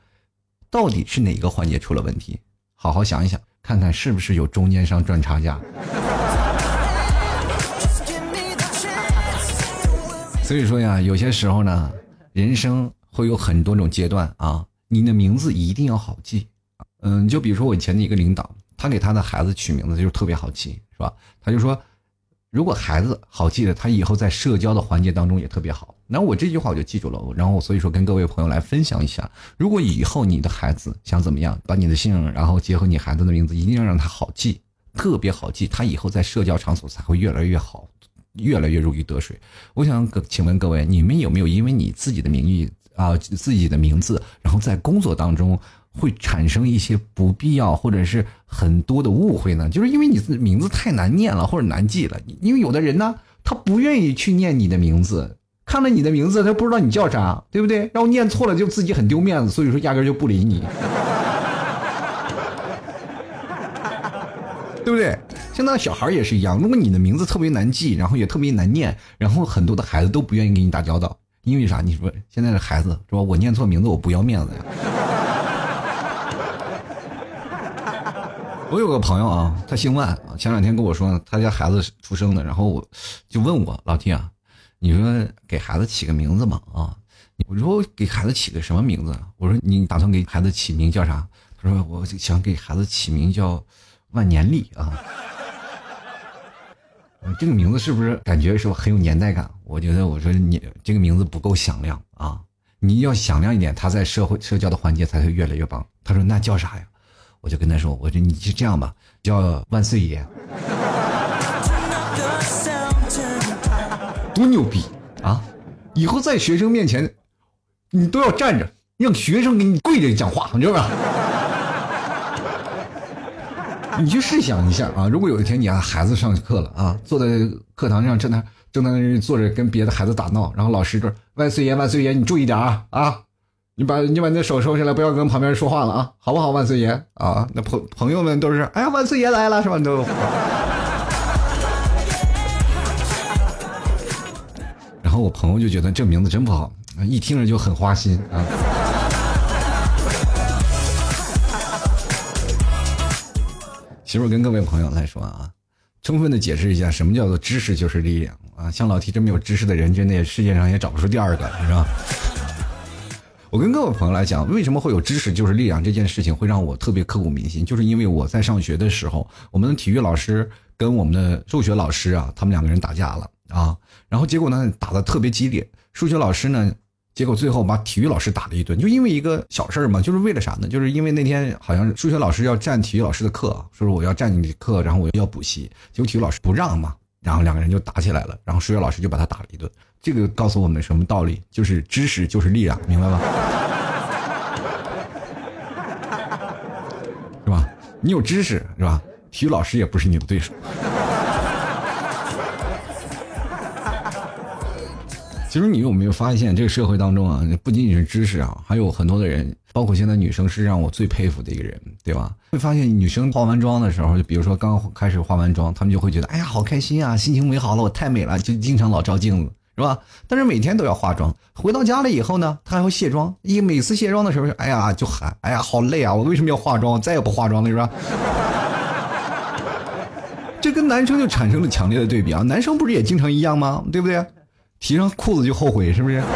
到底是哪个环节出了问题？好好想一想，看看是不是有中间商赚差价。[laughs] 所以说呀，有些时候呢，人生会有很多种阶段啊，你的名字一定要好记。嗯，就比如说我以前的一个领导，他给他的孩子取名字就特别好记，是吧？他就说。如果孩子好记得，他以后在社交的环节当中也特别好。那我这句话我就记住了。然后所以说跟各位朋友来分享一下，如果以后你的孩子想怎么样，把你的姓，然后结合你孩子的名字，一定要让他好记，特别好记，他以后在社交场所才会越来越好，越来越如鱼得水。我想请问各位，你们有没有因为你自己的名誉啊，自己的名字，然后在工作当中？会产生一些不必要或者是很多的误会呢，就是因为你的名字太难念了或者难记了。因为有的人呢，他不愿意去念你的名字，看了你的名字，他不知道你叫啥，对不对？然后念错了就自己很丢面子，所以说压根就不理你，对不对？现在小孩也是一样，如果你的名字特别难记，然后也特别难念，然后很多的孩子都不愿意跟你打交道，因为啥？你说现在的孩子是吧？我念错名字，我不要面子呀。我有个朋友啊，他姓万啊。前两天跟我说，他家孩子出生的，然后我就问我老弟啊，你说给孩子起个名字嘛啊？我说给孩子起个什么名字？我说你打算给孩子起名叫啥？他说我想给孩子起名叫万年历啊。这个名字是不是感觉说很有年代感？我觉得我说你这个名字不够响亮啊，你要响亮一点，他在社会社交的环节才会越来越棒。他说那叫啥呀？我就跟他说：“我说你就这样吧，叫万岁爷，[laughs] 多牛逼啊！以后在学生面前，你都要站着，让学生给你跪着讲话，你知道吧？[laughs] 你去试想一下啊，如果有一天你让孩子上课了啊，坐在课堂上正在正在坐着跟别的孩子打闹，然后老师这万岁爷万岁爷，你注意点啊啊！”你把你把那手收下来，不要跟旁边人说话了啊，好不好，万岁爷啊？那朋朋友们都是，哎呀，万岁爷来了是吧？都。然后我朋友就觉得这名字真不好，一听着就很花心啊。媳妇跟各位朋友来说啊，充分的解释一下什么叫做知识就是力量啊！像老 T 这么有知识的人，真的世界上也找不出第二个，是吧？我跟各位朋友来讲，为什么会有知识就是力量这件事情会让我特别刻骨铭心，就是因为我在上学的时候，我们的体育老师跟我们的数学老师啊，他们两个人打架了啊，然后结果呢打的特别激烈，数学老师呢。结果最后把体育老师打了一顿，就因为一个小事儿嘛，就是为了啥呢？就是因为那天好像数学老师要占体育老师的课，说我要占你的课，然后我要补习，结果体育老师不让嘛，然后两个人就打起来了，然后数学老师就把他打了一顿。这个告诉我们什么道理？就是知识就是力量，明白吗？是吧？你有知识是吧？体育老师也不是你的对手。其实你有没有发现，这个社会当中啊，不仅仅是知识啊，还有很多的人，包括现在女生是让我最佩服的一个人，对吧？会发现女生化完妆的时候，就比如说刚开始化完妆，她们就会觉得，哎呀，好开心啊，心情美好了，我太美了，就经常老照镜子，是吧？但是每天都要化妆，回到家了以后呢，她还会卸妆。一每次卸妆的时候，哎呀，就喊，哎呀，好累啊，我为什么要化妆？再也不化妆了，是吧？[laughs] 这跟男生就产生了强烈的对比啊！男生不是也经常一样吗？对不对？提上裤子就后悔，是不是？[laughs]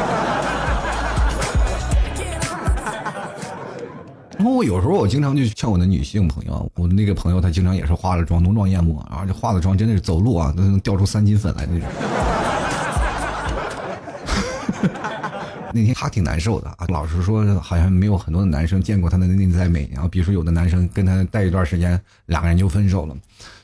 然后我有时候我经常就劝我的女性朋友，我那个朋友她经常也是化了妆，浓妆艳抹，然后这化了妆真的是走路啊都能掉出三斤粉来那种。那天她挺难受的啊，老实说好像没有很多的男生见过她的内在美。然后比如说有的男生跟她待一段时间，两个人就分手了。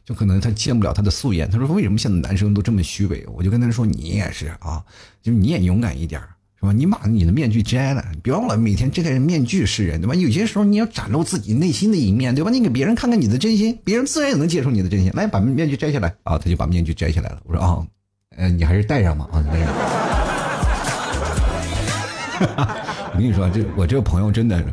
就可能他见不了他的素颜，他说为什么现在男生都这么虚伪？我就跟他说你也是啊，就你也勇敢一点，是吧？你把你的面具摘了，别忘了每天摘着面具示人，对吧？有些时候你要展露自己内心的一面，对吧？你给别人看看你的真心，别人自然也能接受你的真心。来，把面具摘下来啊！他就把面具摘下来了。我说啊，呃，你还是戴上吧啊，戴上。[laughs] 我跟你说，这我这个朋友真的，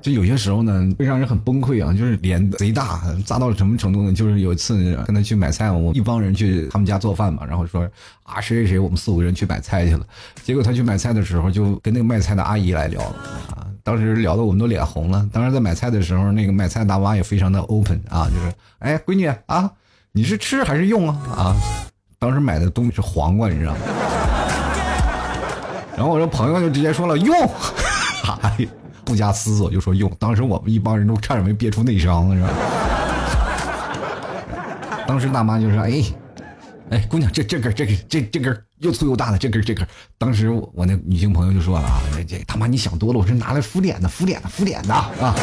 就有些时候呢，会让人很崩溃啊！就是脸贼大，大到了什么程度呢？就是有一次跟他去买菜，我一帮人去他们家做饭嘛，然后说啊，谁谁谁，我们四五个人去买菜去了。结果他去买菜的时候，就跟那个卖菜的阿姨来聊了啊，当时聊的我们都脸红了。当时在买菜的时候，那个买菜大妈也非常的 open 啊，就是哎，闺女啊，你是吃还是用啊？啊，当时买的东西是黄瓜，你知道吗？然后我这朋友就直接说了用。[laughs] 哎，不加思索就说用，当时我们一帮人都差点没憋出内伤了，是吧？[laughs] 当时大妈就说：“哎，哎，姑娘，这这根这根这这根又粗又大的这根这根。”当时我那女性朋友就说了：“啊，这大妈你想多了，我是拿来敷脸的，敷脸的，敷脸的啊。[laughs] ”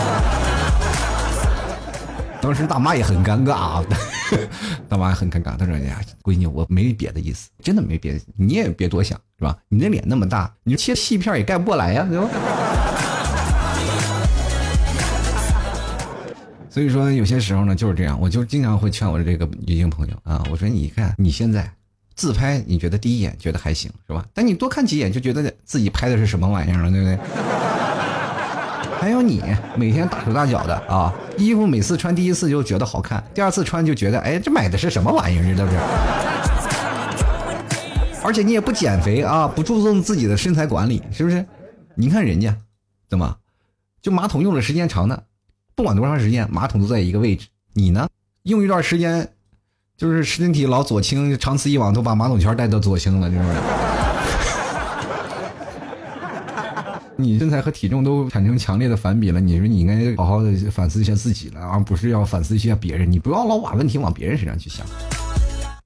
当时大妈也很尴尬啊，[laughs] 大妈很尴尬，她说：“哎呀，闺女，我没别的意思，真的没别的，你也别多想，是吧？你那脸那么大，你切细片也盖不过来呀，对吧？” [laughs] 所以说，有些时候呢就是这样，我就经常会劝我的这个女性朋友啊，我说你看你现在自拍，你觉得第一眼觉得还行是吧？但你多看几眼就觉得自己拍的是什么玩意儿了，对不对？还有你每天大手大脚的啊，衣服每次穿第一次就觉得好看，第二次穿就觉得哎，这买的是什么玩意儿，这都是。而且你也不减肥啊，不注重自己的身材管理，是不是？你看人家怎么，就马桶用的时间长的。不管多长时间，马桶都在一个位置。你呢？用一段时间，就是身体老左倾，长此以往都把马桶圈带到左倾了，是不是？你身材和体重都产生强烈的反比了。你说你应该好好的反思一下自己了，而不是要反思一下别人。你不要老把问题往别人身上去想。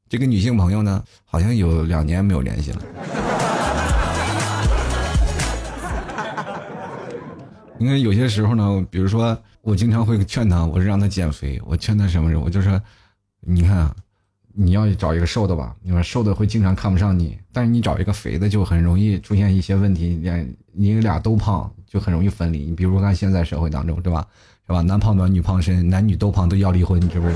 这个女性朋友呢，好像有两年没有联系了。因为有些时候呢，比如说。我经常会劝她，我是让她减肥。我劝她什么？我就说，你看啊，你要找一个瘦的吧，你说瘦的会经常看不上你，但是你找一个肥的就很容易出现一些问题。你你俩都胖，就很容易分离。你比如说看现在社会当中，对吧？是吧？男胖短，女胖身，男女都胖都要离婚，是不是？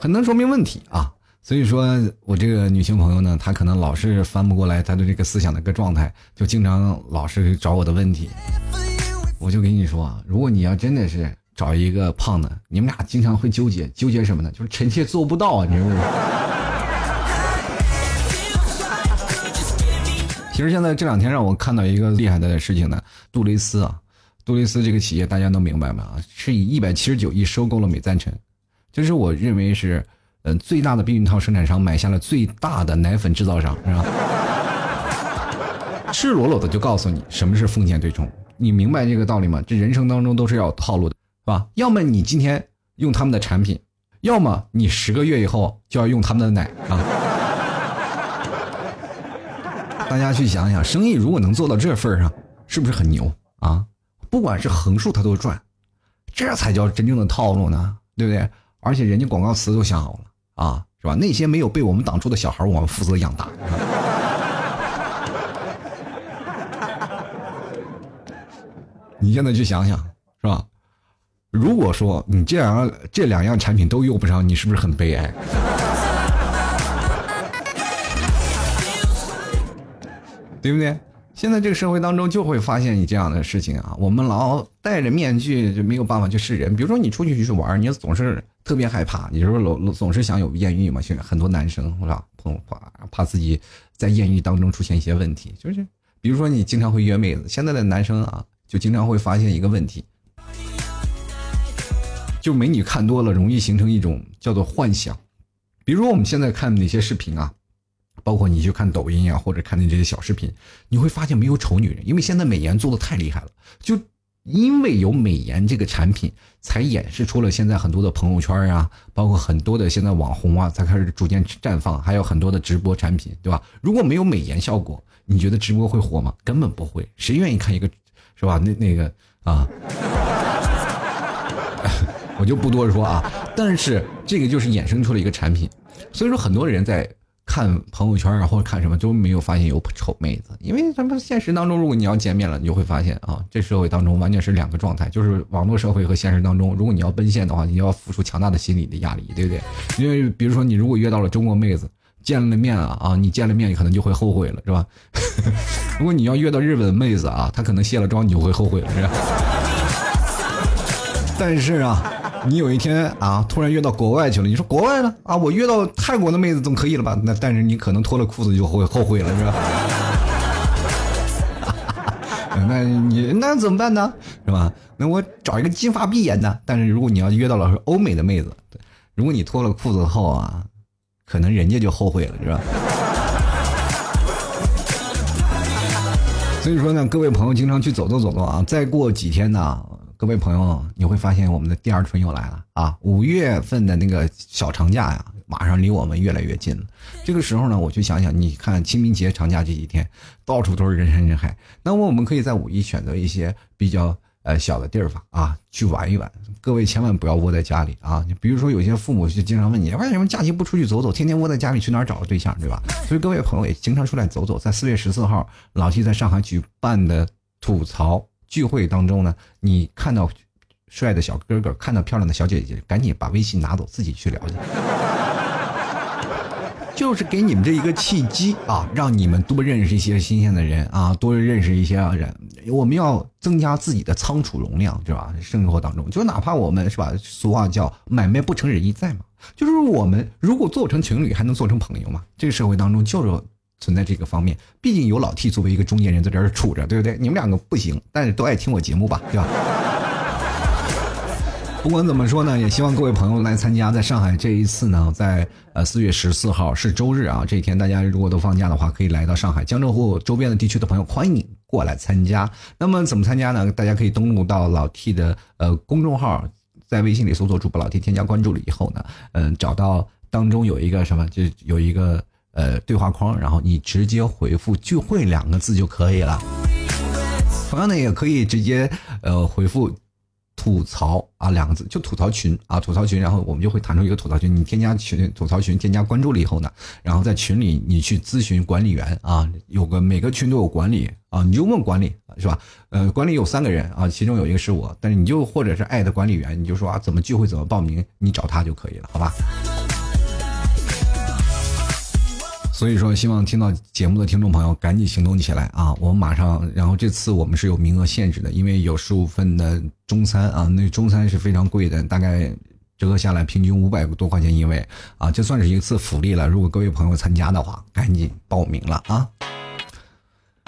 很能说明问题啊。所以说，我这个女性朋友呢，她可能老是翻不过来她的这个思想的一个状态，就经常老是找我的问题。我就跟你说啊，如果你要真的是找一个胖的，你们俩经常会纠结，纠结什么呢？就是臣妾做不到啊，你知不是？其实现在这两天让我看到一个厉害的事情呢，杜蕾斯啊，杜蕾斯这个企业大家都明白吗？是以一百七十九亿收购了美赞臣，就是我认为是。呃最大的避孕套生产商买下了最大的奶粉制造商，是吧？[laughs] 赤裸裸的就告诉你什么是风险对冲，你明白这个道理吗？这人生当中都是要有套路的，是吧？要么你今天用他们的产品，要么你十个月以后就要用他们的奶啊！大家去想想，生意如果能做到这份上，是不是很牛啊？不管是横竖他都赚，这才叫真正的套路呢，对不对？而且人家广告词都想好了啊，是吧？那些没有被我们挡住的小孩，我们负责养大。[laughs] 你现在去想想，是吧？如果说你这两样这两样产品都用不上，你是不是很悲哀？对不对？现在这个社会当中就会发现你这样的事情啊，我们老戴着面具就没有办法去示人。比如说你出去去玩，你总是特别害怕，你说老总是想有艳遇嘛？现在很多男生是吧？怕怕自己在艳遇当中出现一些问题，就是比如说你经常会约妹子，现在的男生啊。就经常会发现一个问题，就美女看多了，容易形成一种叫做幻想。比如说我们现在看哪些视频啊，包括你去看抖音啊，或者看那这些小视频，你会发现没有丑女人，因为现在美颜做的太厉害了。就因为有美颜这个产品，才演示出了现在很多的朋友圈啊，包括很多的现在网红啊，才开始逐渐绽放，还有很多的直播产品，对吧？如果没有美颜效果，你觉得直播会火吗？根本不会，谁愿意看一个？是吧？那那个啊，[laughs] 我就不多说啊。但是这个就是衍生出了一个产品，所以说很多人在看朋友圈啊，或者看什么都没有发现有丑妹子，因为咱们现实当中，如果你要见面了，你就会发现啊，这社会当中完全是两个状态，就是网络社会和现实当中，如果你要奔现的话，你要付出强大的心理的压力，对不对？因为比如说你如果约到了中国妹子。见了面啊啊！你见了面，你可能就会后悔了，是吧？[laughs] 如果你要约到日本妹子啊，她可能卸了妆，你就会后悔了，是吧？但是啊，你有一天啊，突然约到国外去了，你说国外呢？啊，我约到泰国的妹子总可以了吧？那但是你可能脱了裤子就会后悔了，是吧？[laughs] 那你那怎么办呢？是吧？那我找一个金发碧眼的。但是如果你要约到了欧美的妹子，如果你脱了裤子后啊。可能人家就后悔了，是吧？[laughs] 所以说呢，各位朋友经常去走动走动啊！再过几天呢，各位朋友你会发现我们的第二春又来了啊！五月份的那个小长假呀，马上离我们越来越近了。这个时候呢，我就想想，你看清明节长假这几天，到处都是人山人海，那么我们可以在五一选择一些比较。呃，小的地方啊，去玩一玩。各位千万不要窝在家里啊！你比如说，有些父母就经常问你，为什么假期不出去走走，天天窝在家里，去哪儿找个对象，对吧？所以各位朋友也经常出来走走。在四月十四号，老七在上海举办的吐槽聚会当中呢，你看到帅的小哥哥，看到漂亮的小姐姐，赶紧把微信拿走，自己去了解。[laughs] 就是给你们这一个契机啊，让你们多认识一些新鲜的人啊，多认识一些人。我们要增加自己的仓储容量，是吧？生活当中，就哪怕我们是吧？俗话叫“买卖不成仁义在”嘛，就是我们如果做成情侣，还能做成朋友吗？这个社会当中就是存在这个方面。毕竟有老 T 作为一个中间人在这儿处着，对不对？你们两个不行，但是都爱听我节目吧，对吧？[laughs] 不管怎么说呢，也希望各位朋友来参加，在上海这一次呢，在呃四月十四号是周日啊，这一天大家如果都放假的话，可以来到上海江浙沪周边的地区的朋友，欢迎你过来参加。那么怎么参加呢？大家可以登录到老 T 的呃公众号，在微信里搜索主播老 T，添加关注了以后呢，嗯，找到当中有一个什么，就有一个呃对话框，然后你直接回复“聚会”两个字就可以了。同样的，也可以直接呃回复。吐槽啊，两个字就吐槽群啊，吐槽群，然后我们就会弹出一个吐槽群，你添加群吐槽群，添加关注了以后呢，然后在群里你去咨询管理员啊，有个每个群都有管理啊，你就问管理是吧？呃，管理有三个人啊，其中有一个是我，但是你就或者是爱的管理员，你就说啊，怎么聚会怎么报名，你找他就可以了，好吧？所以说，希望听到节目的听众朋友赶紧行动起来啊！我们马上，然后这次我们是有名额限制的，因为有十五份的中餐啊，那中餐是非常贵的，大概折合下来平均五百多块钱一位啊，这算是一次福利了。如果各位朋友参加的话，赶紧报名了啊！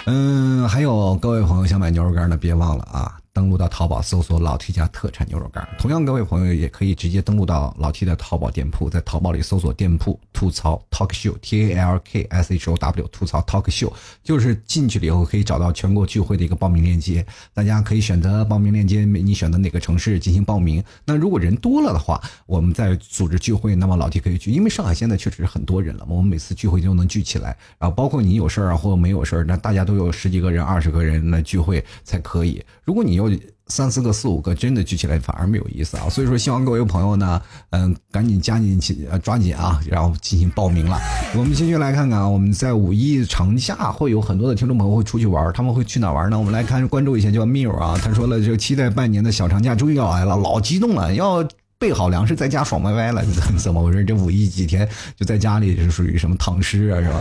嗯，还有各位朋友想买牛肉干的，别忘了啊！登录到淘宝搜索老 T 家特产牛肉干。同样，各位朋友也可以直接登录到老 T 的淘宝店铺，在淘宝里搜索店铺吐槽 Talk Show T A L K S H O W 吐槽 Talk Show，就是进去了以后可以找到全国聚会的一个报名链接，大家可以选择报名链接，你选择哪个城市进行报名。那如果人多了的话，我们再组织聚会，那么老 T 可以去，因为上海现在确实很多人了，我们每次聚会就能聚起来，然后包括你有事儿啊或者没有事儿，那大家都有十几个人、二十个人来聚会才可以。如果你有三四个、四五个，真的聚起来反而没有意思啊。所以说，希望各位朋友呢，嗯，赶紧加进去，抓紧啊，然后进行报名了。我们继续来看看啊，我们在五一长假会有很多的听众朋友会出去玩，他们会去哪玩呢？我们来看关注一下，叫 m i 啊，他说了，就期待半年的小长假终于要来了，老激动了，要备好粮食在家爽歪歪了。怎么回事？这五一几天就在家里是属于什么躺尸啊，是吧？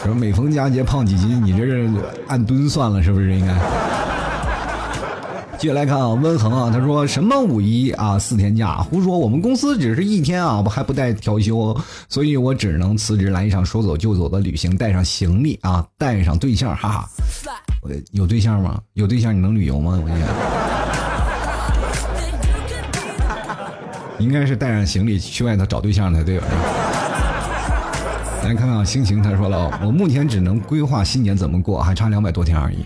[laughs] 什么每逢佳节胖几斤？你这是按吨算了 [laughs] 是不是？应该。接下来看啊，温恒啊，他说什么五一啊四天假，胡说！我们公司只是一天啊，我还不带调休，所以我只能辞职来一场说走就走的旅行，带上行李啊，带上对象，哈哈。我有对象吗？有对象你能旅游吗？我跟你讲应该是带上行李去外头找对象才对吧？来看看心情，他说了，我目前只能规划新年怎么过，还差两百多天而已。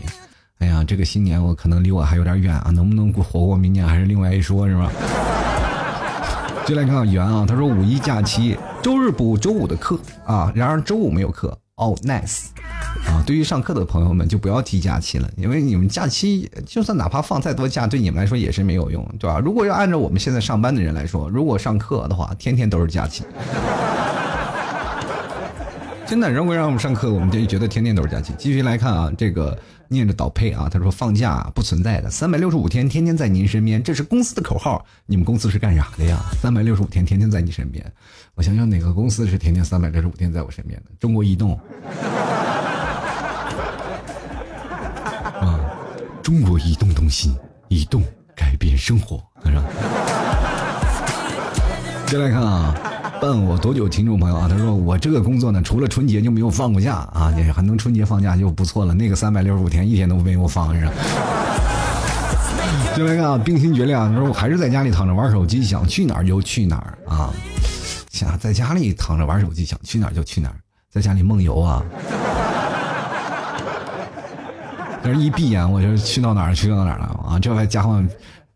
哎呀，这个新年我可能离我还有点远啊，能不能活过明年还是另外一说，是吧？[laughs] 就来看看圆啊，他说五一假期周日补周五的课啊，然而周五没有课哦，nice 啊！对于上课的朋友们就不要提假期了，因为你们假期就算哪怕放再多假，对你们来说也是没有用，对吧？如果要按照我们现在上班的人来说，如果上课的话，天天都是假期。真的，如果让我们上课，我们就觉得天天都是假期。继续来看啊，这个念着导配啊，他说放假不存在的，三百六十五天天天在您身边，这是公司的口号。你们公司是干啥的呀？三百六十五天天天在你身边，我想想哪个公司是天天三百六十五天在我身边的？中国移动啊，中国移动通信，移动改变生活，是吧？[laughs] 接来看啊。问我多久？听众朋友啊，他说我这个工作呢，除了春节就没有放过假啊，也还能春节放假就不错了。那个三百六十五天一天都没有放是。就来看啊，冰心绝亮，他说我还是在家里躺着玩手机，想去哪儿就去哪儿啊，想在家里躺着玩手机，想去哪儿就去哪儿，在家里梦游啊。但是一闭眼我就去到哪儿去到哪儿了啊，这还家伙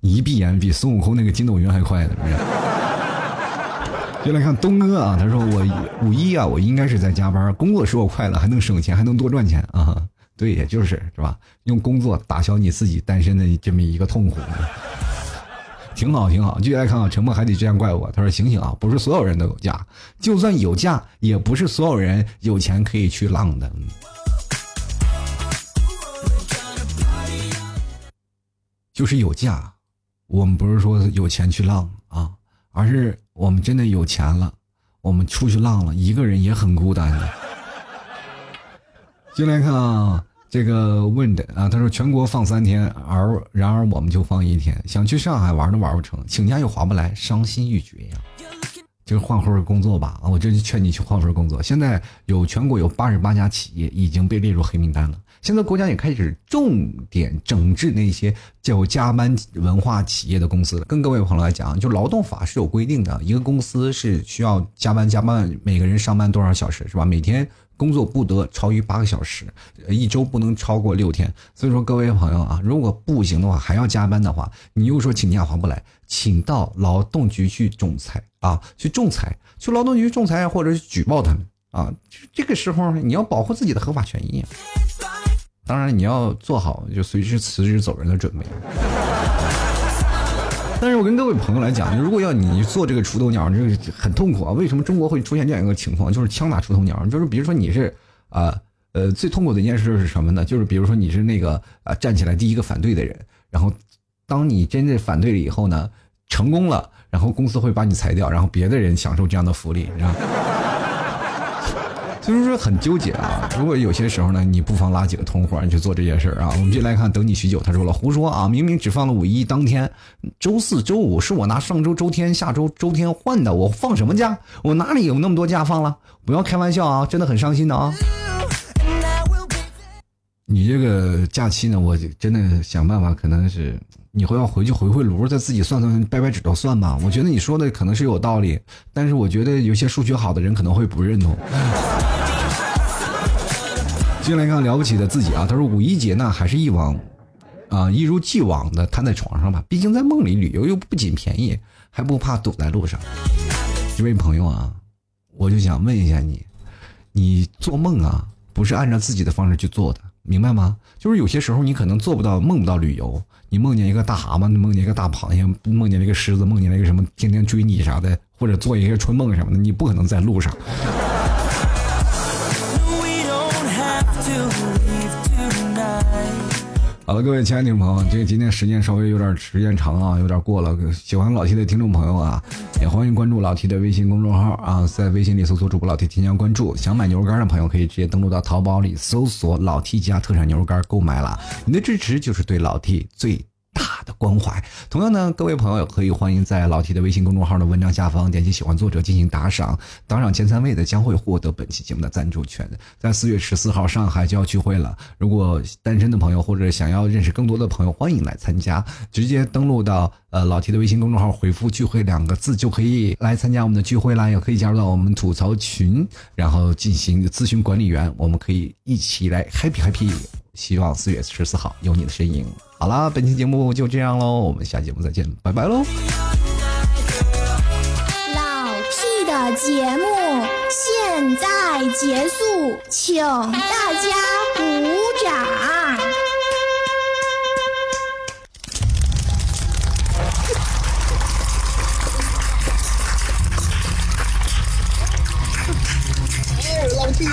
一闭眼比孙悟空那个筋斗云还快呢，是不是？就来看东哥啊，他说我五一啊，我应该是在加班，工作使我快乐，还能省钱，还能多赚钱啊。对，也就是是吧？用工作打消你自己单身的这么一个痛苦，挺好，挺好。继续来看啊，沉默还得这样怪我。他说醒醒啊，不是所有人都有假，就算有假，也不是所有人有钱可以去浪的。就是有假，我们不是说有钱去浪啊。而是我们真的有钱了，我们出去浪了，一个人也很孤单的。进来看啊，这个问的啊，他说全国放三天，而然而我们就放一天，想去上海玩都玩不成，请假又划不来，伤心欲绝呀。就换份工作吧啊，我真劝你去换份工作。现在有全国有八十八家企业已经被列入黑名单了。现在国家也开始重点整治那些叫加班文化企业的公司。跟各位朋友来讲，就劳动法是有规定的，一个公司是需要加班加班，每个人上班多少小时是吧？每天工作不得超于八个小时，一周不能超过六天。所以说，各位朋友啊，如果不行的话，还要加班的话，你又说请假划不来，请到劳动局去仲裁啊，去仲裁，去劳动局仲裁或者举报他们啊。这个时候你要保护自己的合法权益。当然，你要做好就随时辞职走人的准备。[laughs] 但是我跟各位朋友来讲，如果要你做这个出头鸟，这个很痛苦啊！为什么中国会出现这样一个情况？就是枪打出头鸟，就是比如说你是啊呃最痛苦的一件事是什么呢？就是比如说你是那个啊站起来第一个反对的人，然后当你真正反对了以后呢，成功了，然后公司会把你裁掉，然后别的人享受这样的福利，你知道。所以说很纠结啊！如果有些时候呢，你不妨拉几个同伙，你去做这件事儿啊。我们就来看，等你许久，他说了，胡说啊！明明只放了五一当天，周四周五是我拿上周周天、下周周天换的，我放什么假？我哪里有那么多假放了？不要开玩笑啊！真的很伤心的啊！你这个假期呢，我真的想办法，可能是你会要回去回回炉，再自己算算掰掰指头算吧。我觉得你说的可能是有道理，但是我觉得有些数学好的人可能会不认同。接下来看了不起的自己啊，他说五一节呢还是一往，啊一如既往的瘫在床上吧，毕竟在梦里旅游又不仅便宜，还不怕堵在路上。这位朋友啊，我就想问一下你，你做梦啊不是按照自己的方式去做的，明白吗？就是有些时候你可能做不到梦不到旅游，你梦见一个大蛤蟆，梦见一个大螃蟹，梦见了一个狮子，梦见了一个什么天天追你啥的，或者做一些春梦什么的，你不可能在路上。好了，各位亲爱的听众朋友，这个今天时间稍微有点时间长啊，有点过了。喜欢老 T 的听众朋友啊，也欢迎关注老 T 的微信公众号啊，在微信里搜索主播老 T 添加关注。想买牛肉干的朋友可以直接登录到淘宝里搜索老 T 家特产牛肉干购买了。你的支持就是对老 T 最。大的关怀。同样呢，各位朋友可以欢迎在老 T 的微信公众号的文章下方点击喜欢作者进行打赏，打赏前三位的将会获得本期节目的赞助权。在四月十四号，上海就要聚会了。如果单身的朋友或者想要认识更多的朋友，欢迎来参加。直接登录到呃老 T 的微信公众号，回复“聚会”两个字就可以来参加我们的聚会啦。也可以加入到我们吐槽群，然后进行咨询管理员。我们可以一起来 happy happy。希望四月十四号有你的身影。好啦，本期节目就这样喽，我们下节目再见，拜拜喽！老 T 的节目现在结束，请大家鼓掌。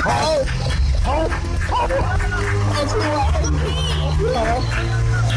好，好，好，好，好，好。